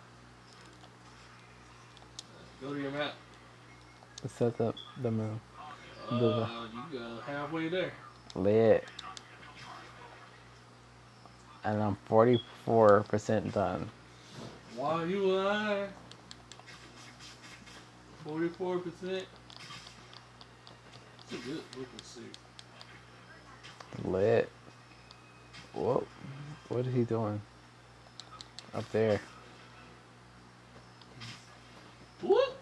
Go to your mat. Set up the moon. Uh, the, you go halfway there. Lit. And I'm 44% done. While you lying? 44%. It's a good looking suit. Lit. Whoa. What is he doing? Up there. What?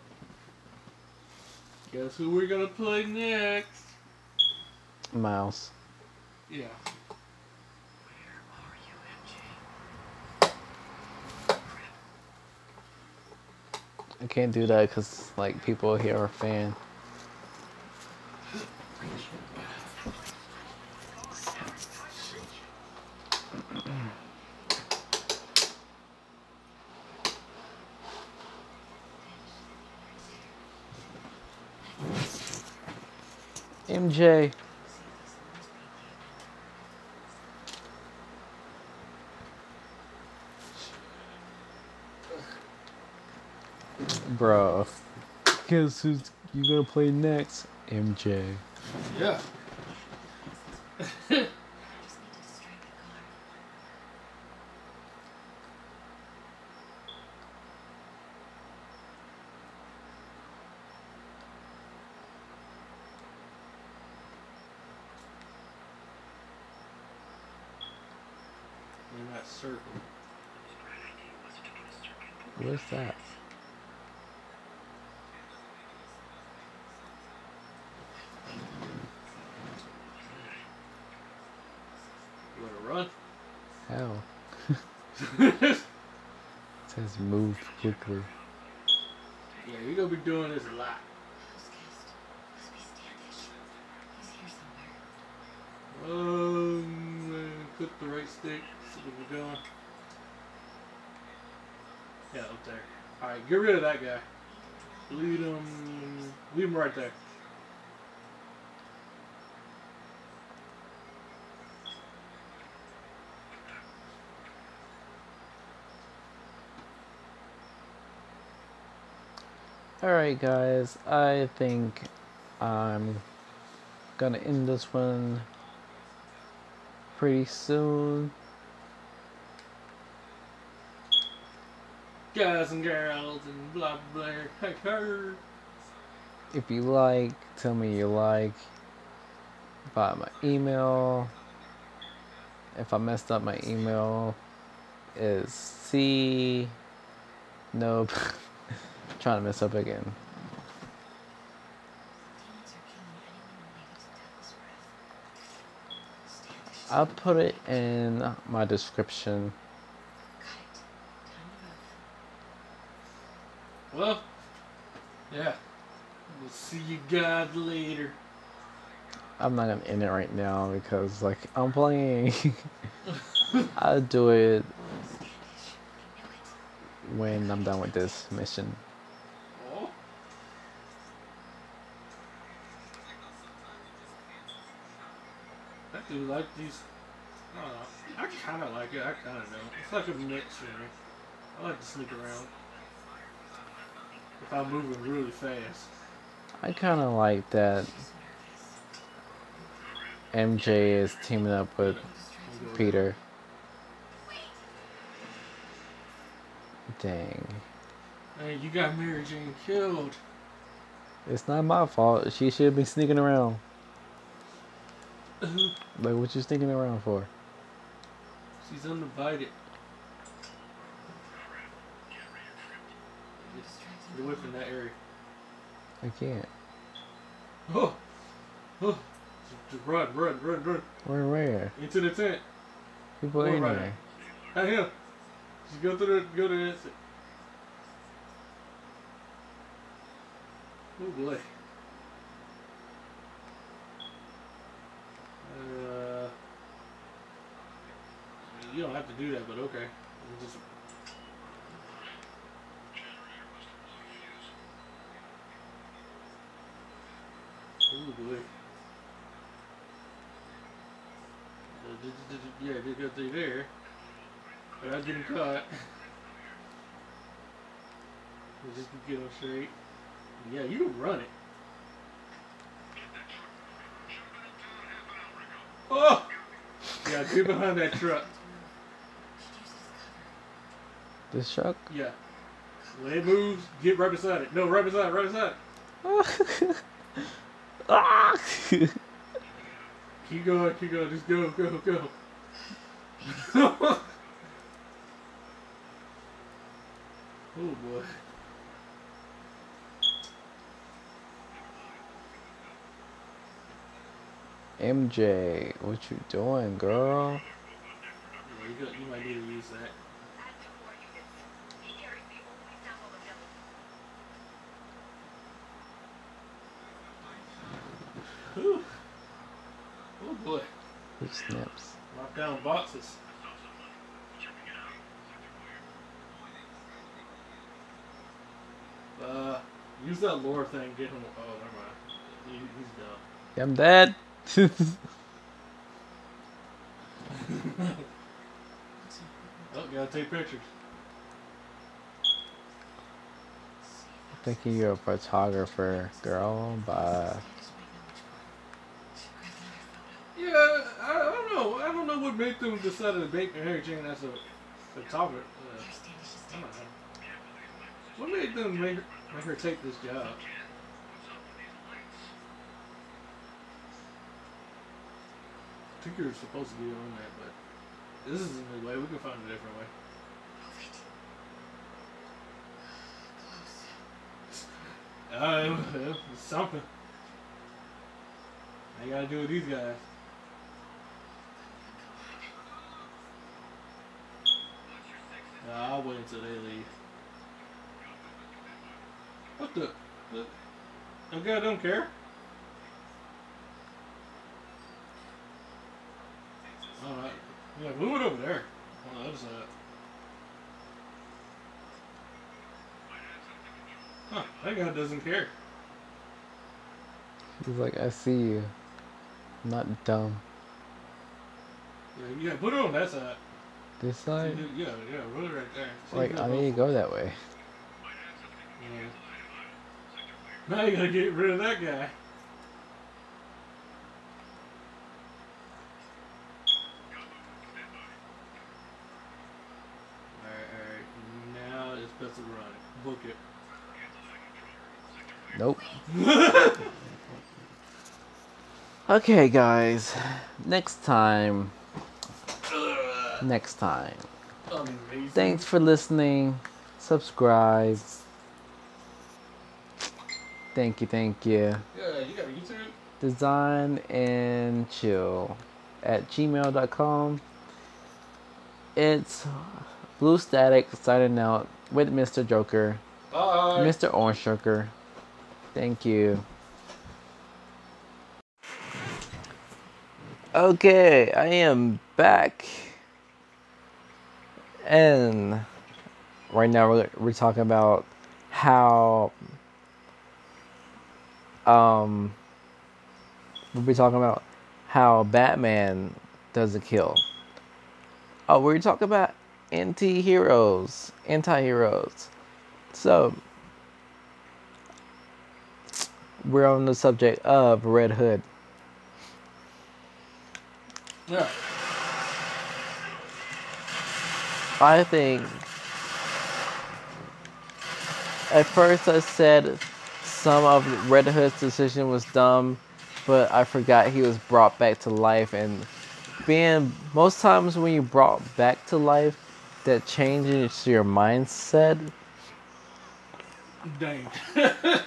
Guess who we're gonna play next? Mouse. Yeah. I can't do that because, like, people here are fan. MJ. Bro. Guess who's you gonna play next? MJ. Yeah. I just needed to strike a car. In that circle. Where's that? You wanna run? Hell. It says move quickly. Yeah, you're gonna be doing this a lot. Who's kissed? Must be Standish. He's here somewhere. Um, click the right stick. See what we're doing. Yeah, up there. Alright, get rid of that guy. Leave him. Leave him right there. Alright, guys. I think I'm gonna end this one pretty soon. Guys and girls and blah blah. If you like, tell me you like. By my email. If I messed up my email is C Nope. Trying to mess up again. Demons are killing anyone related to Douglas Worth. Standish. I'll put it in my description. Got it. Time to move. Well, yeah. We'll see you guys later. I'm not gonna end it right now because like I'm playing. I'll do it Standish. Knew it. when I'm done with this mission. Oh. I do like these. I don't know. I kind of like it. I kind of don't. It's like a mix for me. I like to sneak around. If I'm moving really fast. I kind of like that MJ is teaming up with Peter. Dang. Hey, you got Mary Jane killed. It's not my fault. She should be sneaking around. Like, what you sticking around for? She's uninvited. Get away from that area. I can't. Oh! Oh! Just run, run, run, run. Where, where? Into the tent. People Go in right. there. Hey, him. Just go to the, go to the exit. Oh boy. You don't have to do that, but okay. Just Oh boy. Uh, did, did, did, yeah, go through there. But I didn't cut. Just get on straight. Yeah, you can run it. Oh! Yeah, get behind that truck. This truck? Yeah. When it moves, get right beside it. No, right beside right beside it. ah! Keep going, keep going. Just go, go, go. oh boy. MJ, what you doing, girl? Yeah, you, got, you might need to use that. Add two more units. He carries the only sample available. Whew. Oh boy. Which snaps? Lock down boxes. Uh, use that lore thing. Get him. Oh, never mind. He, he's done. I'm dead. Oh, gotta take pictures. Thinking you're a photographer, girl, but Yeah, I, I don't know. What made them decide to make Harry Jane as a. Uh, I don't know. What made them make, make her take this job? I think you're supposed to be on that, but this is a new way. We can find a different way. Uh, something. I gotta do with these guys. I'll wait until they leave. What the? the that guy don't care? Alright. Yeah, move it over there. On the other side. Huh, that guy doesn't care. he's like, I see you. I'm not dumb. Yeah, yeah, put it on that side. This side? Yeah, yeah, it right there. See Like, I need to go that way. Yeah. Now you gotta get rid of that guy. Alright, alright. Now it's best to run. Book it. Nope. Okay, guys. Next time. Next time. Amazing. Thanks for listening. Subscribe. Thank you, thank you. Yeah, you got YouTube? Design and chill at gmail.com. It's Blue Static signing out with Mr. Joker, Bye. Mr. Orange Joker. Thank you. Okay, I am back. And right now we're, we're talking about how um we'll be talking about how Batman does a kill. Oh, we're talking about anti-heroes, anti-heroes. So we're on the subject of Red Hood. Yeah. I think at first I said some of Red Hood's decision was dumb, but I forgot he was brought back to life and being most times when you brought back to life that changes your mindset. Dang.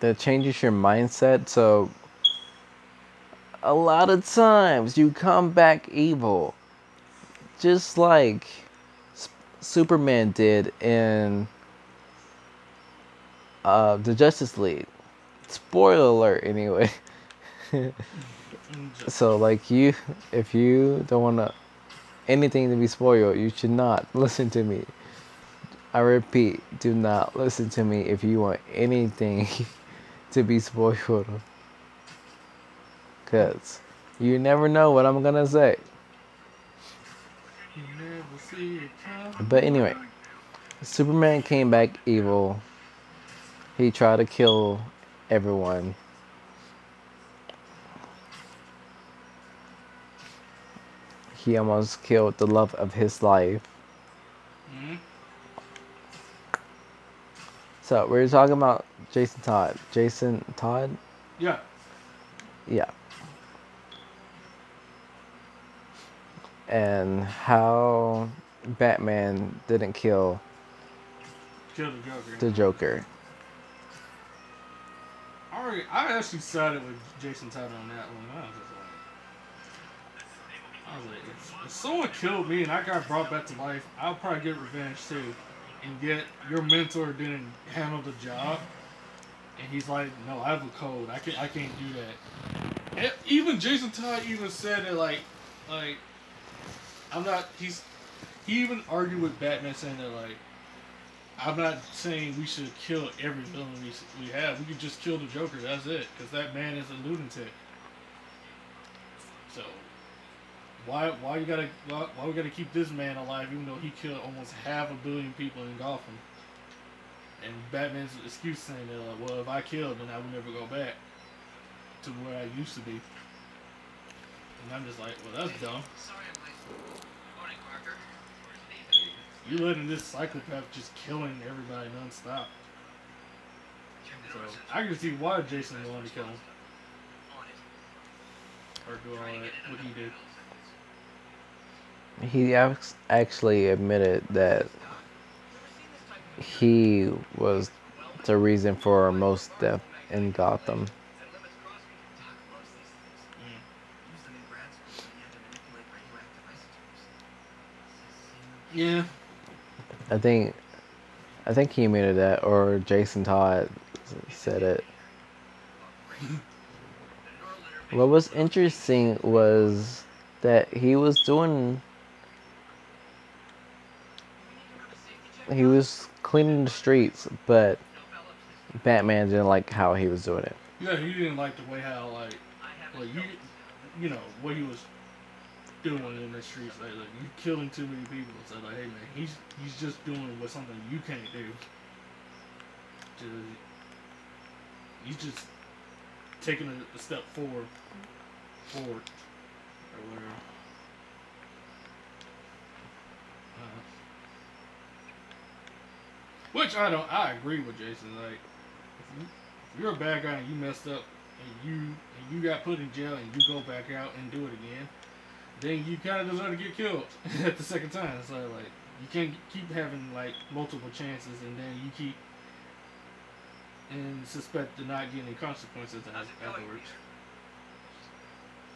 That changes your mindset so a lot of times you come back evil. Just like Superman did in uh, the Justice League. Spoiler alert, anyway. so, like, you, if you don't want to anything to be spoiled, you should not listen to me. I repeat, do not listen to me if you want anything to be spoiled. Because you never know what I'm going to say. You never see it coming. But anyway, Superman came back evil. He tried to kill everyone. he almost killed the love of his life. hmm So we are talking about Jason Todd. Jason Todd? Yeah. Yeah. And how Batman didn't kill Kill the Joker. the Joker. I, already, I actually sided with Jason Todd on that one. I was just like, I was like, if, if someone killed me and I got brought back to life, I'll probably get revenge too. And get your mentor didn't handle the job, and he's like, no, I have a code. I can I can't do that. And even Jason Todd even said it like, like, I'm not. He's he even argued with Batman saying that like. I'm not saying we should kill every villain we, we have. We could just kill the Joker. That's it. Because that man is a lunatic. So why why you gotta why, why we gotta keep this man alive even though he killed almost half a billion people in Gotham? And Batman's excuse saying that like, well if I killed then I would never go back to where I used to be. And I'm just like, well that's dumb. Sorry I'm late. Morning, Parker. You letting this psychopath just killing everybody nonstop. So I can see why Jason wanted to kill him or do all that what he did. He actually admitted that he was the reason for most death in Gotham. Yeah. I think, I think he admitted that, or Jason Todd said it. What was interesting was that he was doing. He was cleaning the streets, but Batman didn't like how he was doing it. Yeah, he didn't like the way how like like you you know, what he was doing in the streets. Like, like you killing too many people. So like, hey man, he's he's just doing what something you can't do. Just, he's just taking a, a step forward, forward, or whatever. Uh, which I don't. I agree with Jason. Like, if, you, if you're a bad guy and you messed up and you and you got put in jail and you go back out and do it again, then you kind of deserve to get killed at the second time. So like, you can't keep having like multiple chances and then you keep and suspect to not getting any consequences af- afterwards.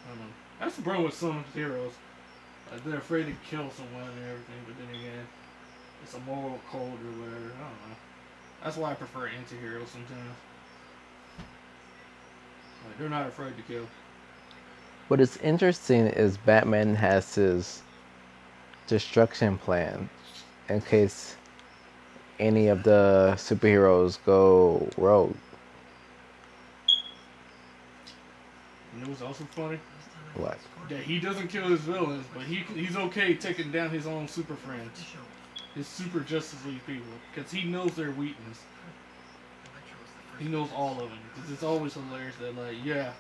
I don't know. That's the problem with some heroes. Like they're afraid to kill someone and everything, but then again, it's a moral code or whatever. I don't know. That's why I prefer anti-heroes sometimes. Like they're not afraid to kill. What is interesting is Batman has his destruction plan in case any of the superheroes go rogue. And it was also funny What? that he doesn't kill his villains, but he he's okay taking down his own super friends, his super Justice League people, because he knows their weakness. He knows all of them. 'Cause it's always hilarious that like, yeah,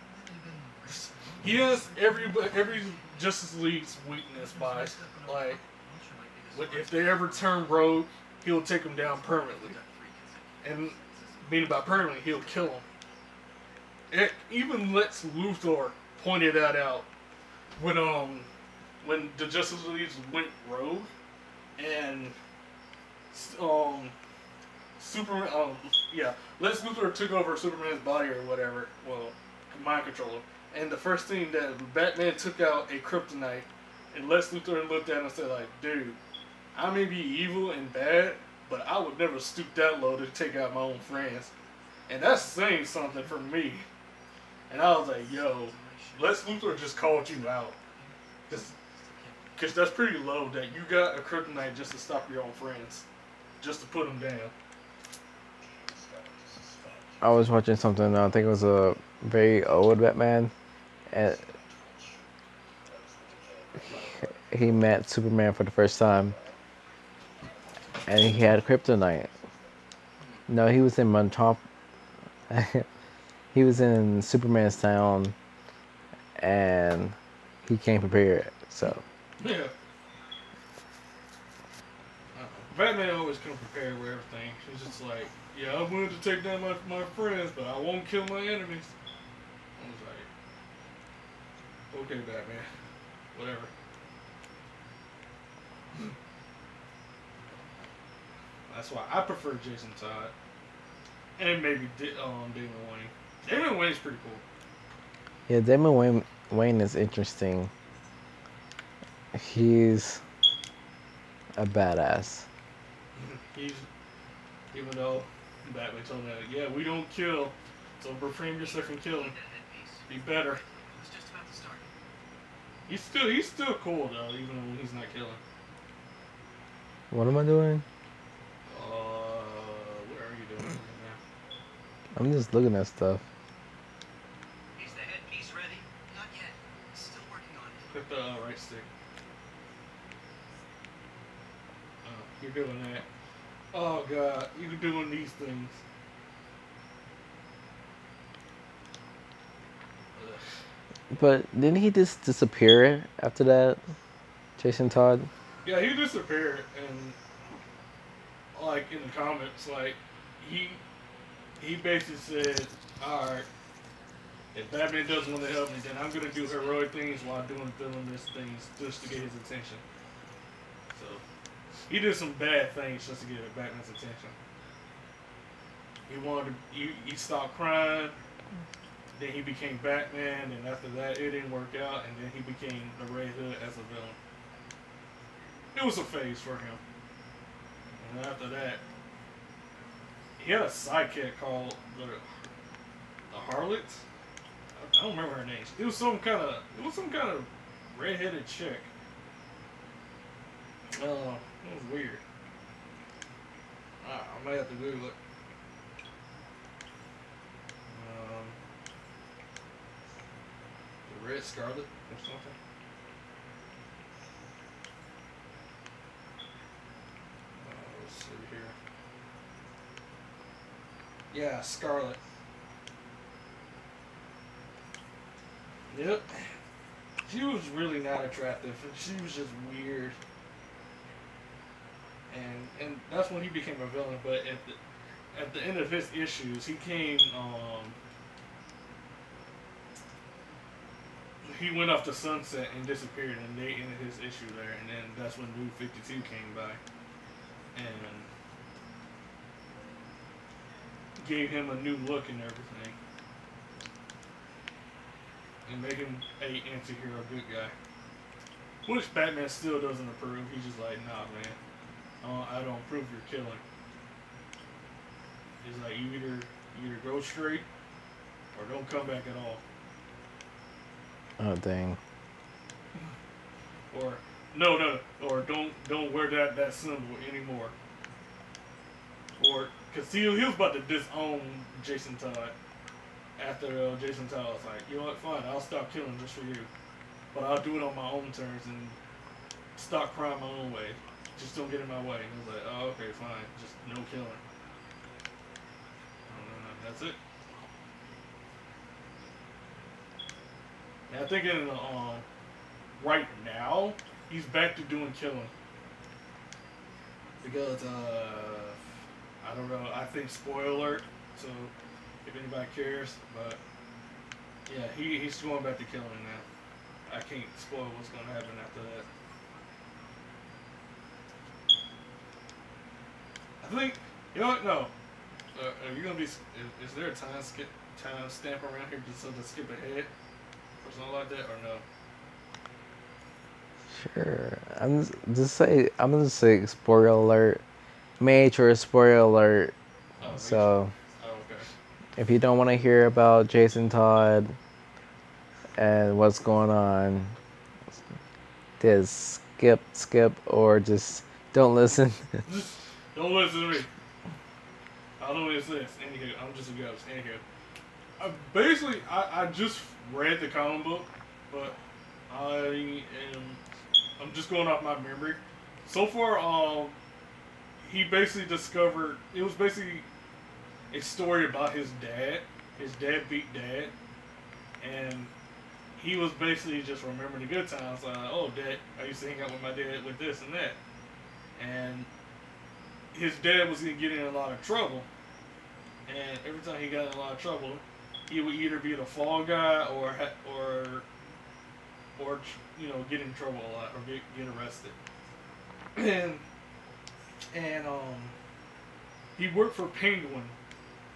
he has every every Justice League's weakness by like, if they ever turn rogue, he'll take them down permanently, and meaning by permanently, he'll kill them. It even Lex Luthor pointed that out when um when the Justice League went rogue and um Superman um yeah Lex Luthor took over Superman's body or whatever well mind control and the first thing that Batman took out a kryptonite and Lex Luthor looked at him and said like dude I may be evil and bad but I would never stoop that low to take out my own friends and that's saying something for me and I was like yo Lex Luthor just called you out. Because that's pretty low that you got a kryptonite just to stop your own friends. Just to put them down. I was watching something. I think it was a very old Batman, and he met Superman for the first time, and he had kryptonite. No, he was in Montop. he was in Superman's town, and he came prepared. So Yeah. Uh-uh. Batman always come prepared with everything. He's just like, yeah, I'm willing to take down my, my friends, but I won't kill my enemies. I was like, okay, Batman, whatever. That's why I prefer Jason Todd, and maybe um, Damian Wayne. Damian Wayne's pretty cool. Yeah, Damian Wayne Wayne is interesting. He's a badass. He's even though Batman told that, yeah, we don't kill, so refrain yourself from killing. Be better. It was just about to start. He's still he's still cool though, even when he's not killing. What am I doing? Uh, what are you doing right now? I'm just looking at stuff. Is the headpiece ready? Not yet. Still working on it. Click the uh, right stick. Oh, you're doing that. Oh god, you're doing these things. Ugh. But didn't he just disappear after that? Jason Todd? Yeah, he disappeared, and like in the comments, like he he basically said, "All right, if Batman doesn't want to help me, then I'm gonna do heroic things while doing villainous things just to get his attention." So he did some bad things just to get Batman's attention. He wanted to, he, he stopped crying. Then he became Batman, and after that, it didn't work out, and then he became the Red Hood as a villain it was a phase for him. And after that, he had a sidekick called the the Harlot. I, don't remember her name. It was some kind of it was some kind of redheaded chick. Uh, it was weird. I, I may have to Google it. Um, Red Scarlet or something. Uh, let's see here. Yeah, Scarlet. Yep. She was really not attractive. She was just weird. And and that's when he became a villain. But at the at the end of his issues, he came. Um, he went off to sunset and disappeared, and they ended his issue there. And then that's when New Fifty Two came by, and gave him a new look and everything, and made him a anti-hero good guy. Which Batman still doesn't approve. He's just like, nah, man, uh, I don't approve your killing. He's like, you either you either go straight or don't come back at all. Oh dang. Or no, no, or don't don't wear that that symbol anymore. Or cause he, he was about to disown Jason Todd after uh, Jason Todd was like, you know what, fine, I'll stop killing just for you, but I'll do it on my own terms and stop crying my own way. Just don't get in my way. And he was like, oh, okay, fine, just no killing. That's it. And I think in um, right now he's back to doing killing because uh, I don't know. I think spoiler alert. So if anybody cares, but yeah, he, he's going back to killing now. I can't spoil what's going to happen after that. I think you know what? No. Uh, are you gonna be? Is, is there a time skip time stamp around here just so to skip ahead something like that, or no? Sure. I'm just, just say I'm gonna say spoiler alert. Major spoiler alert. Oh. So Oh, okay. if you don't want to hear about Jason Todd and what's going on, just skip, skip, or just don't listen. Don't listen to me. I don't know what it says. Anywho, I'm just a ghost. Anywho, I, basically, I, I just read the comic book, but I am I'm just going off my memory. So far, um, he basically discovered it was basically a story about his dad, his dad beat dad, and he was basically just remembering the good times. Like, oh, dad, I used to hang out with my dad with this and that, and his dad was gonna get in a lot of trouble. And every time he got in a lot of trouble, he would either be the fall guy or or or you know get in trouble a lot or get get arrested. And and um, he worked for Penguin,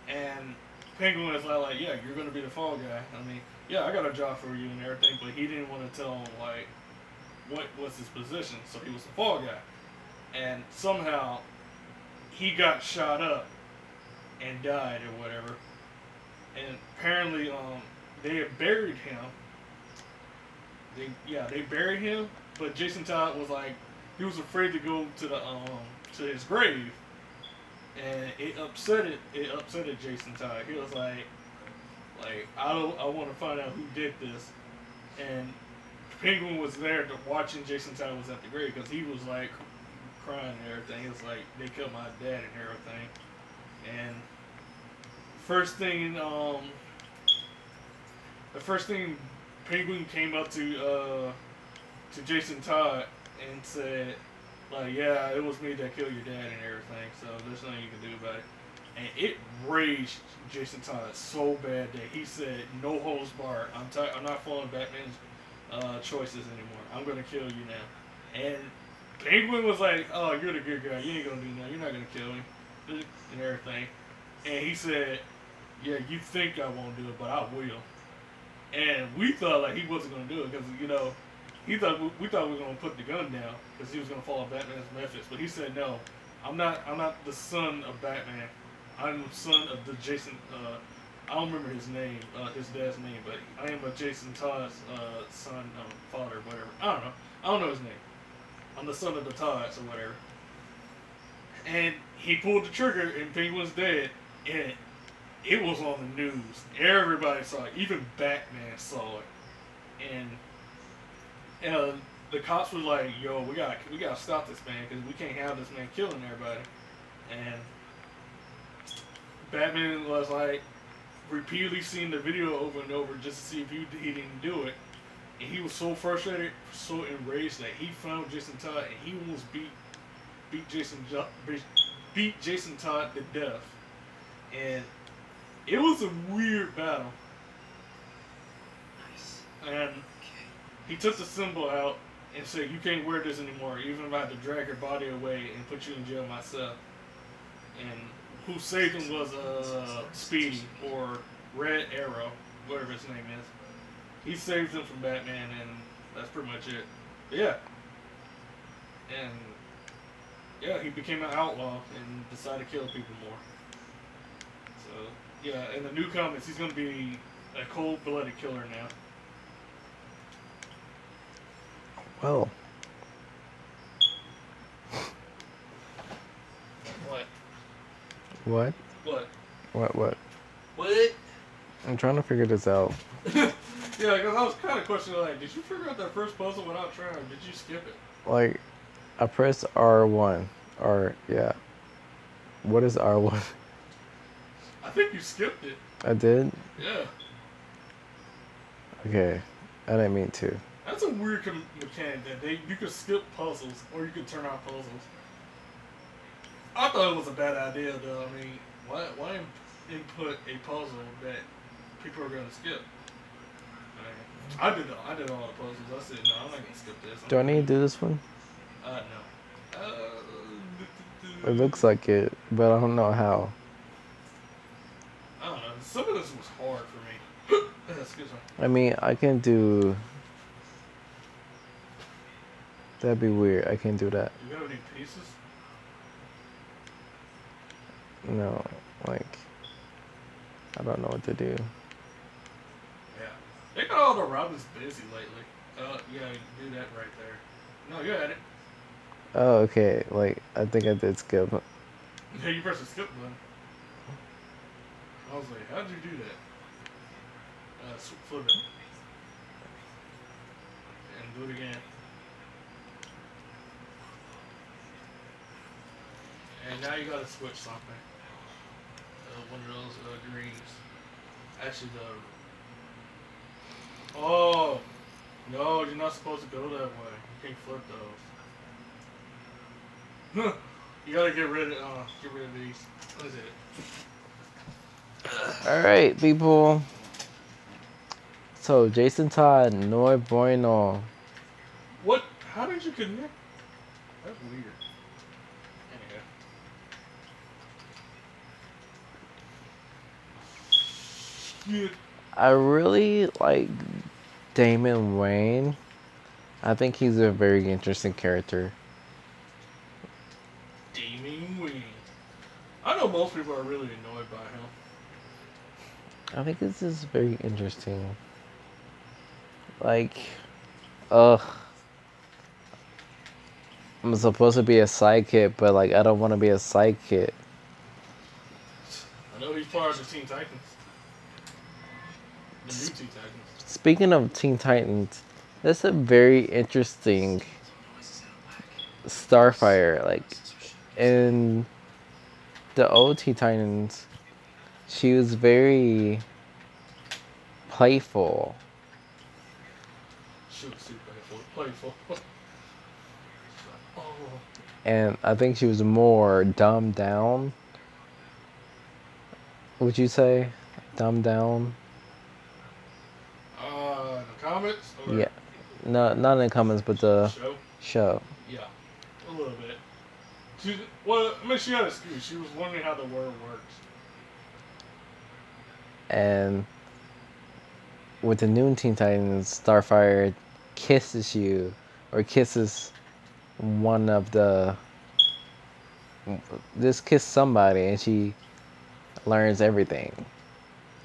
and Penguin was like, like, yeah, you're gonna be the fall guy. I mean, yeah, I got a job for you and everything, but he didn't want to tell him like what was his position, so he was the fall guy. And somehow he got shot up and died or whatever. And apparently, um, they had buried him. They yeah, they buried him, but Jason Todd was like, he was afraid to go to the um to his grave, and it upset it. It upsetted Jason Todd. He was like, like I don't, I want to find out who did this, and Penguin was there to watching Jason Todd was at the grave because he was like crying and everything. He was like, they killed my dad and everything, and first thing um the first thing Penguin came up to uh to Jason Todd and said like yeah it was me that killed your dad and everything so there's nothing you can do about it. And it raged Jason Todd so bad that he said no holds barred. I'm ti- I'm not following Batman's uh, choices anymore. I'm gonna kill you now. And Penguin was like oh you're the good guy. You ain't gonna do nothing. You're not gonna kill me. And everything. And he said yeah you think I won't do it but I will and we thought like he wasn't gonna do it because you know he thought we, we thought we were gonna put the gun down because he was gonna follow Batman's methods, but he said no. I'm not. I'm not the son of Batman. I'm the son of the Jason. Uh, I don't remember his name, uh, his dad's name, but I am a Jason Todd's uh, son, um, father, whatever. I don't know. I don't know his name. I'm the son of the Todds or whatever. And he pulled the trigger, and Penguin's dead, and it was on the news. Everybody saw it. Even Batman saw it, and and uh, the cops were like, "Yo, we got we got to stop this man because we can't have this man killing everybody." And Batman was like repeatedly seeing the video over and over just to see if he, he didn't do it. And he was so frustrated, so enraged that he found Jason Todd and he almost beat beat Jason beat Jason Todd to death. And it was a weird battle. Nice. And he took the symbol out and said, "You can't wear this anymore, even if I had to drag your body away and put you in jail myself." And who saved him was uh, Speedy or Red Arrow, whatever his name is. He saved him from Batman, and that's pretty much it. But yeah, and yeah, he became an outlaw and decided to kill people more. So yeah, in the new comics, he's gonna be a cold-blooded killer now. Well, What? what? What? What? What? What? I'm trying to figure this out. yeah, because I was kind of questioning, like, did you figure out that first puzzle without trying, or did you skip it? Like, I pressed R1. R, yeah. What is R1? I think you skipped it. I did? Yeah. Okay. I didn't mean to. That's a weird com- mechanic that they you could skip puzzles or you could turn off puzzles. I thought it was a bad idea though. I mean, why why in- input a puzzle that people are gonna skip? I, mean, I did I did all the puzzles. I said no, I'm not gonna skip this. I'm Do I need to do this one? Uh, no. Uh, It looks like it, but I don't know how. Some of this was hard for me. Excuse me. I mean, I can do. That'd be weird. I can't do that. You got any pieces? No, like. I don't know what to do. Yeah. They got all the Robins busy lately. Uh, yeah, do that right there. No, you had it. Oh, okay. Like, I think I did skip. Yeah, you pressed the skip button. I was like, how'd you do that? Uh, flip it. And do it again. And now you gotta switch something. Uh, one of those uh, greens. Actually, the. Oh, no, you're not supposed to go that way. You can't flip those. Huh. you gotta get rid of uh, get rid of these. What is it? All right, people. So Jason Todd, no bueno. What? How did you connect? That's weird. Anyway. I really like Damian Wayne. I think he's a very interesting character. Damian Wayne. I know most people are really annoyed. I think this is very interesting. Like, ugh. I'm supposed to be a sidekick, but like I don't want to be a sidekick. I know he's part of the Teen Titans. The new Teen Titans. Speaking of Teen Titans, that's a very interesting Starfire. Like in the old Teen Titans, she was very playful. Shoot, super playful. Playful. oh. and I think she was more dumbed down. Would you say dumbed down? Uh, in the? Or Yeah. No, not in the comments, but the Show? show. Yeah. A little bit. She, well, I mean, she had a excuse. She was wondering how the world works. And with the new Teen Titans, Starfire kisses you or kisses one of the just kiss somebody and she learns everything.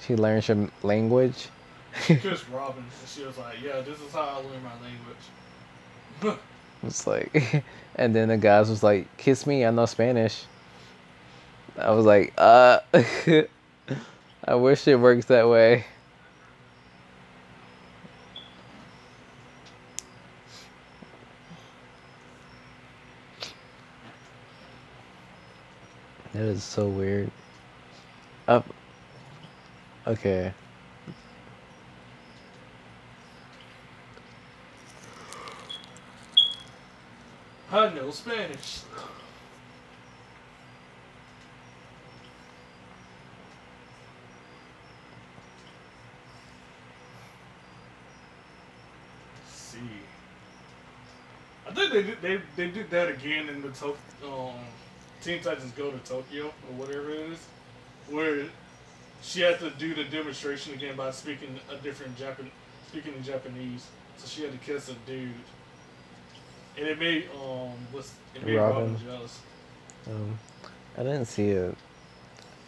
She learns your language. Chris Robin, and she was like, "Yeah, this is how I learn my language." It's like, and then the guys was like, "Kiss me, I know Spanish." I was like, "Uh, I wish it works that way." That is so weird. Up. Okay. I know Spanish. Let's see. I think they did, they they did that again in the to- um, Teen Titans Go to Tokyo or whatever it is, where she had to do the demonstration again by speaking a different Japan speaking in Japanese. So she had to kiss a dude. And it made um what's it made Robin, Robin. jealous. Um, I didn't see it.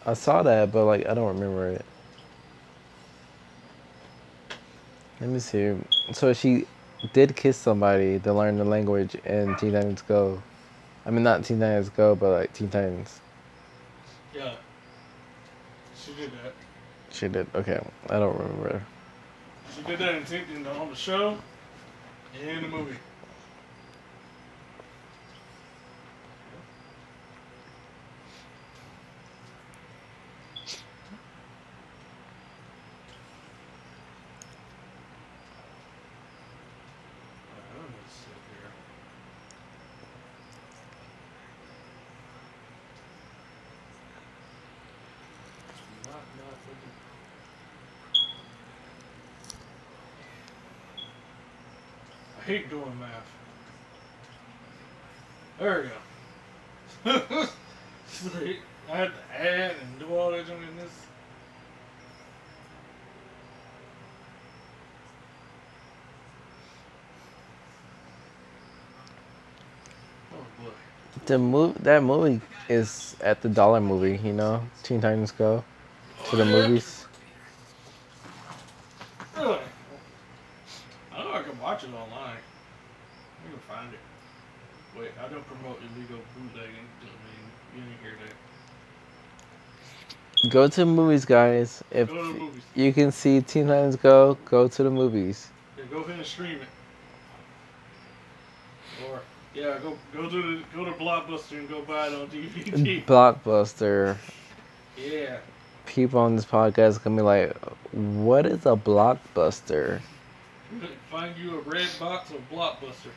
I saw that, but like I don't remember it. Let me see. So she did kiss somebody to learn the language in Teen Titans Go. I mean, not Teen Titans Go, but like Teen Titans. Yeah. She did that. She did. Okay, I don't remember. She did that in, Teen- in the, on the show and in the movie. Alright, let me sit here. Not, not looking. I hate doing math. There we go. I had to add and do all that junk in this. Oh. The move that movie is at the dollar movie. You know, Teen Titans Go to the movies. Really? I know I can watch it online. I can find it. Wait, I don't promote illegal bootlegging. I mean, you didn't hear that. Go to the movies, guys. If Go to the movies. you can see Teen Titans Go, go to the movies. Yeah, go ahead and stream it. Or yeah, go go to the go to Blockbuster and go buy it on DVD. Blockbuster. yeah. People on this podcast gonna be like, "What is a blockbuster?" Find you a red box of Blockbuster.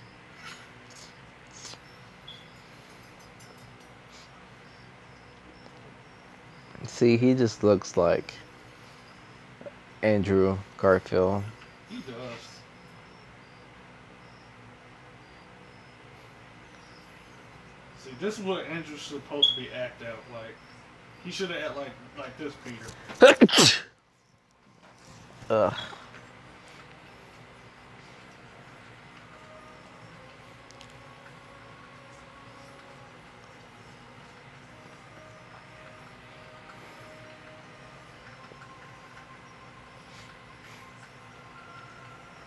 See, he just looks like Andrew Garfield. He does. See, this is what Andrew's supposed to be act out like. He should have act like like this, Peter. Ugh.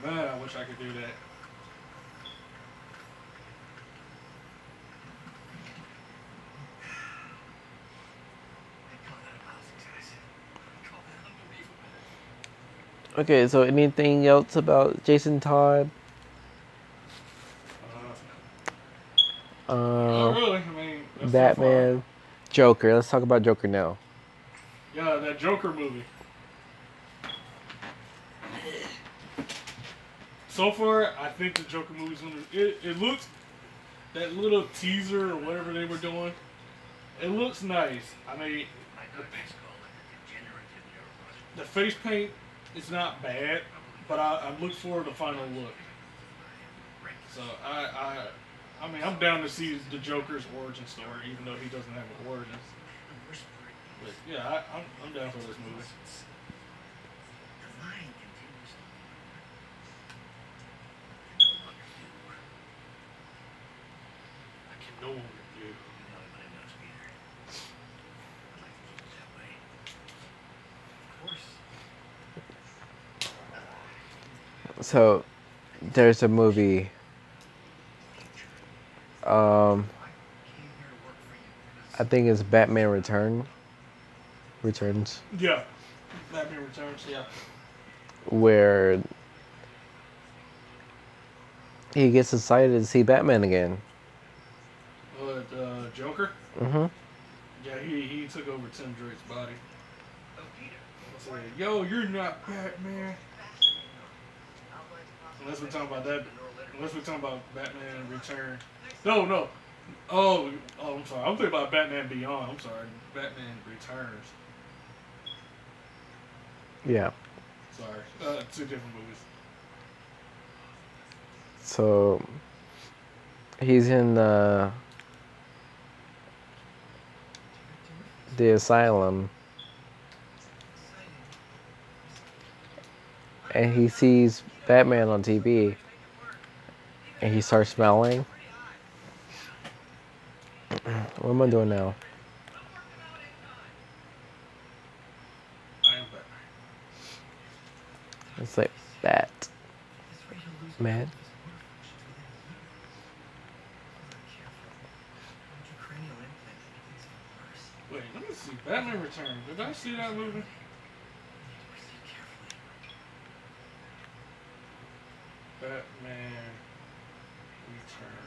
Man, I wish I could do that. They call that a mouse success. They call that unbelievable. Okay, so anything else about Jason Todd? Uh, Um, really. I mean, Batman, Joker. Let's talk about Joker now. Yeah, that Joker movie. So far, I think the Joker movie's gonna. It, it looks that little teaser or whatever they were doing. It looks nice. I mean, neuromuscular. the face paint is not bad, but I, I look forward to the final look. So I, I, I mean, I'm down to see the Joker's origin story, even though he doesn't have an origin. But yeah, I, I'm, I'm down for this movie. The line continues. I no longer do. I can no longer do. You know everybody knows Peter. I'd like to keep it that way. Of course. So, there's a movie. Um, I came here to work for you. I think it's Batman Return. Returns, Yeah, Batman Returns. Yeah. where he gets excited to see Batman again. But uh, Joker. hmm Yeah, he, he took over Tim Drake's body. Oh, Peter. Said, Yo, you're not Batman. Unless we're talking about that. Unless we're talking about Batman Return. No, no. Oh, oh, I'm sorry. I'm thinking about Batman Beyond. I'm sorry. Batman Returns. Yeah. Sorry. Uh, two different movies. So he's in the the asylum, and he sees Batman on TV, and he starts smelling. What am I doing now? It's like Bat Man. Wait, let me see. Batman Return. Did I see that movie? Batman Return.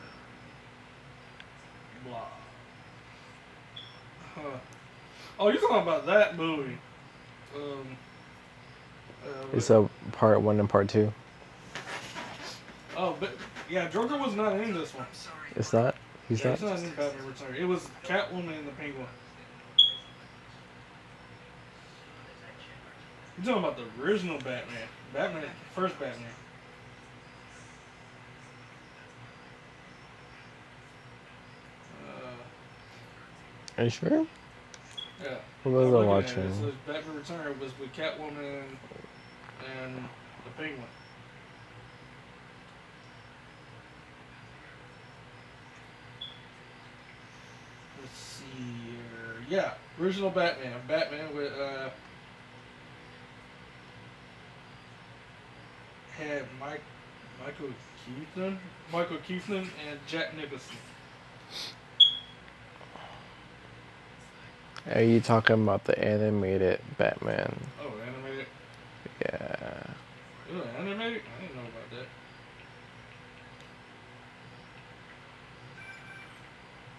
Blah. Huh. Oh, you're talking about that movie. Um. Uh, It's a part one and part two. oh, but yeah, Joker was not in this one. It's not. He's Yeah, not. it's not in Batman Return. It was Catwoman and the Penguin. You're talking about the original Batman. Batman, first Batman. Uh, Are you sure? yeah. What was I watching? It says Batman Return was with Catwoman and the Penguin. Let's see here. Yeah, original Batman. Batman with uh had Mike Michael Keaton, Michael Keaton, and Jack Nicholson. Are you talking about the animated Batman? Oh, animated. Yeah. Ooh, animated? I didn't know about that.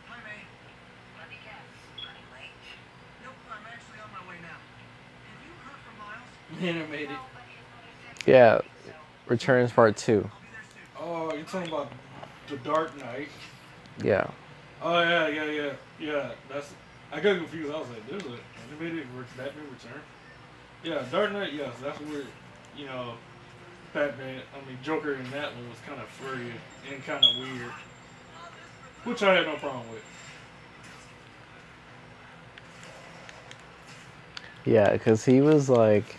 Hi, May. Let me guess. Running late? Nope, I'm actually on my way now. Have you heard from Miles? Animated. No, but his mother said he Yeah. Returns Part Two. Oh, you're talking about the Dark Knight. Yeah. Oh yeah, yeah, yeah, yeah. That's I got confused. I was like, "There's an animated Batman Return." Yeah, Dark Knight. Yes, that's where you know Batman. I mean, Joker in that one was kind of furry and kind of weird, which I had no problem with. Yeah, because he was like.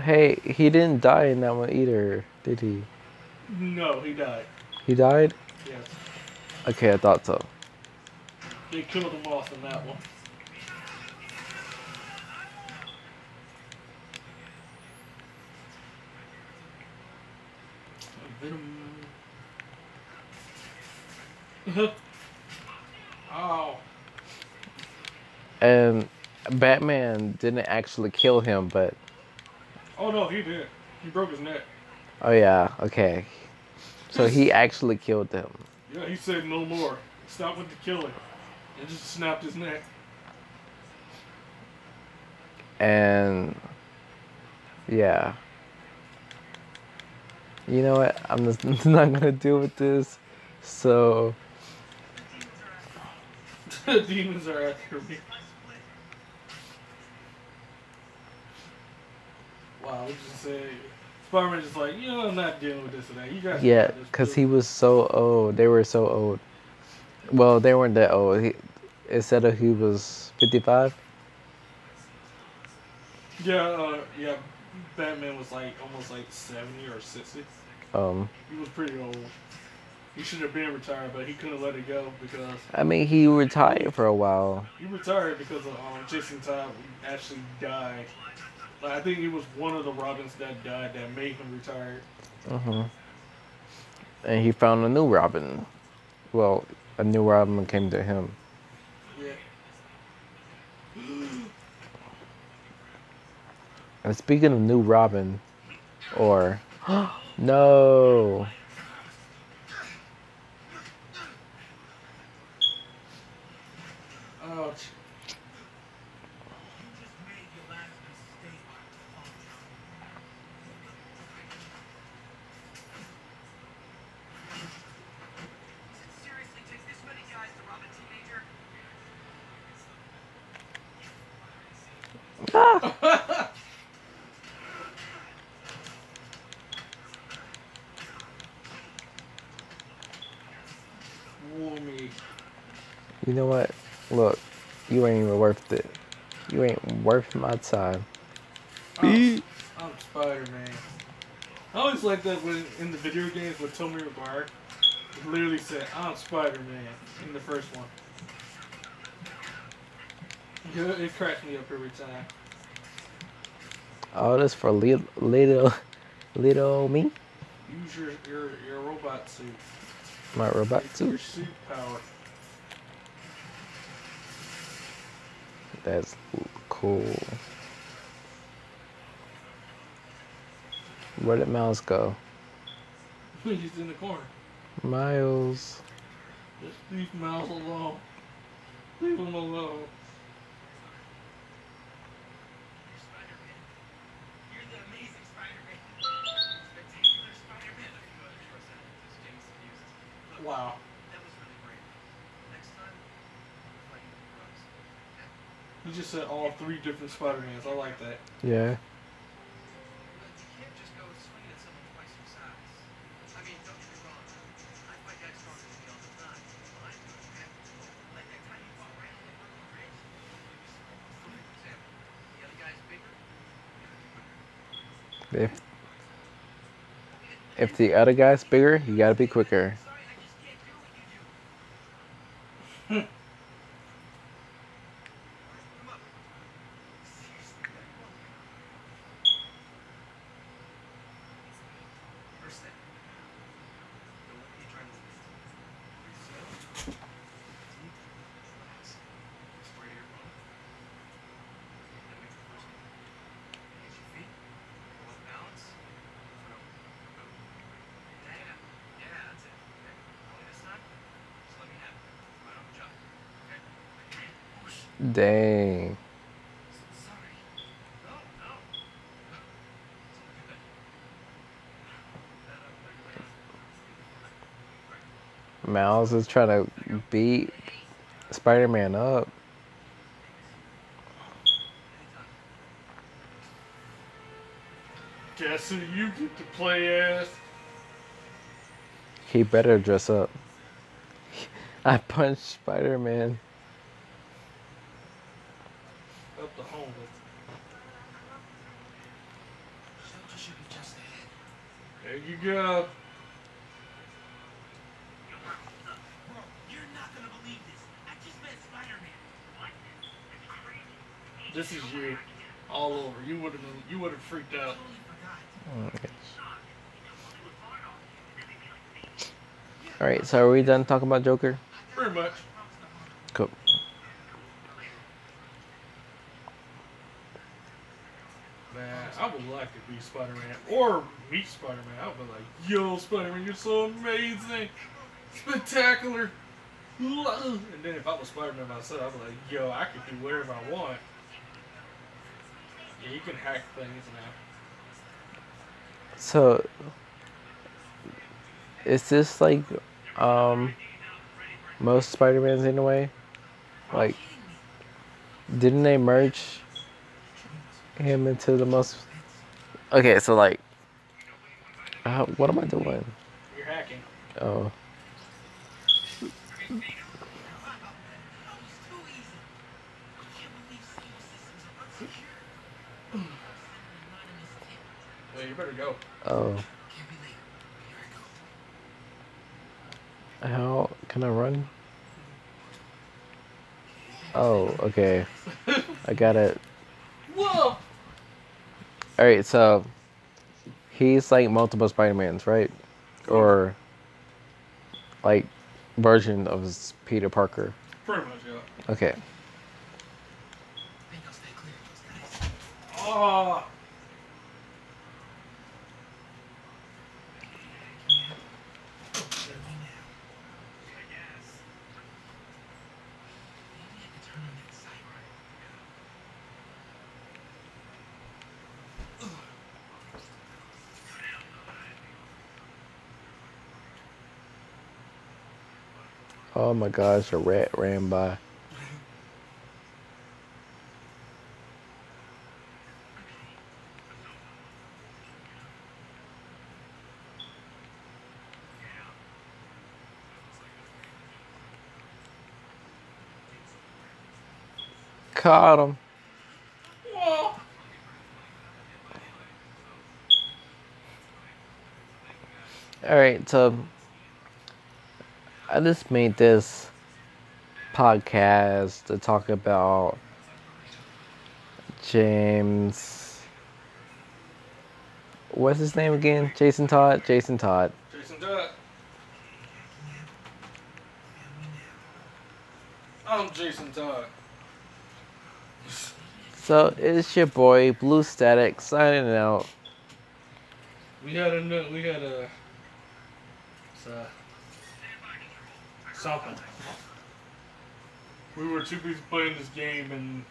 Hey, he didn't die in that one either, did he? No, he died. He died? Yes, Okay, I thought so. they killed him off in that one. Venom. oh. And Batman didn't actually kill him, but. Oh no, he did. He broke his neck. Oh, yeah, okay. So he actually killed him. Yeah, he said no more. Stop with the killing. And just snapped his neck. And. Yeah. You know what? I'm just not gonna deal with this. So. the Demons are after me. Wow, just say Spider-Man just like, you know, I'm not dealing with this today. You guys Yeah, because he was so old. They were so old. Well, they weren't that old. He, it said that he was 55. Yeah, uh, yeah. Batman was like almost like 70 or 60. Um, He was pretty old. He should have been retired, but he couldn't let it go because I mean, he retired for a while. he retired because of um, Jason Todd actually died. Like, I think it was one of the Robins that died that made him retire. hmm And he found a new Robin. Well, a new Robin came to him. Yeah. And speaking of new Robin, or no, Ouch. Seriously, takes this many guys to rob a teenager? Woomy. You know what? Look, you ain't even worth it. You ain't worth my time. I'm, I'm Spider-Man. I always like that when in the video games with Tobey Maguire, it literally said, I'm Spider-Man in the first one. It cracks me up every time. All this for little, little, little me, Use your, your, your robot suit. my robot Your suit. suit power. That's cool. Where did Miles go? He's in the corner. Miles. Just leave Miles alone. Leave him alone. Wow. that was really brave. Next time, fight the drugs. You just said all three different Spider-Mans. I like that. Yeah. But you can't just go swinging at someone twice your size. I mean, don't get me wrong. I fight guys stronger than me all the time. Well, I do it, man. Like that time you fought Randall at Brooklyn Bridge. For example, the other guy's bigger. If if the other guy's bigger, you gotta be quicker. Sorry, I just can't do what you do. Come on. Seriously, come on. First step. Don't let the adrenaline hit. Breathe slow. Deep. Relax. Spray your bone. Then make the first move. Hit your feet. Pull up balance. Foot over. Go. Yeah, yeah, that's it. Okay. Only this time. Just let me have it. Right on the jump. Okay? Whoosh. Dang. Sorry. Miles is trying to beat Spider Man up. Guess who you get to play as? He better dress up. I punched Spider Man. Up the homeless. Shelter should be just ahead. There you go. Bro, you're not gonna believe this. I just met Spider-Man. This is you. All over. You would have you would have freaked out. Totally forgot. Alright, so are we done talking about Joker? Pretty much. Cool. Man, I would like to be Spider Man or meet Spider Man. I would be like, yo, Spider Man, you're so amazing, spectacular. And then if I was Spider Man myself, I'd be like, yo, I could do whatever I want. Yeah, you can hack things now. So, is this like um most Spider Mans anyway. Like, didn't they merge him into the most? Okay, so like, uh, what am I doing? You're hacking. Oh, That was too easy. I can't believe save systems are unsecure. Not in this tip. Well, you better go. oh, Can't be late. Here I go. How can I run? Oh, okay, I got it. Whoa! All right, so he's like multiple Spider Mans, right? Or like version of Peter Parker. Pretty much, yeah. Okay. Stay clear those guys. Oh, Where are we now? I guess. Maybe I could turn on that siren. Oh my gosh, a rat ran by. Caught him. whoa! All right, so I just made this podcast to talk about James. What's his name again? Jason Todd. Jason Todd. Jason Todd. I'm Jason Todd. So it's your boy Blue Static signing out. We had a we had a it's, uh, something. We were too busy playing this game, and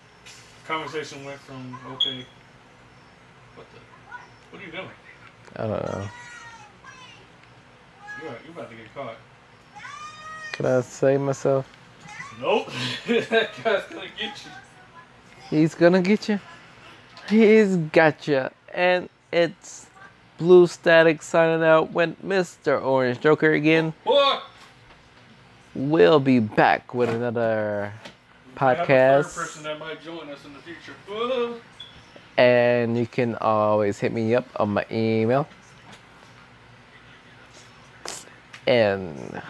conversation went from okay. What the? What are you doing? I don't know. You're you about to get caught. Can I save myself? Nope. that guy's gonna get you. He's gonna get you. He's got you. And it's Blue Static signing out with Mr. Orange Joker again. What? We'll be back with another I have a podcast. person that might join us in the future. Whoa. And you can always hit me up on my email. And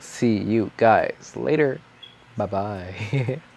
see you guys later. Bye bye.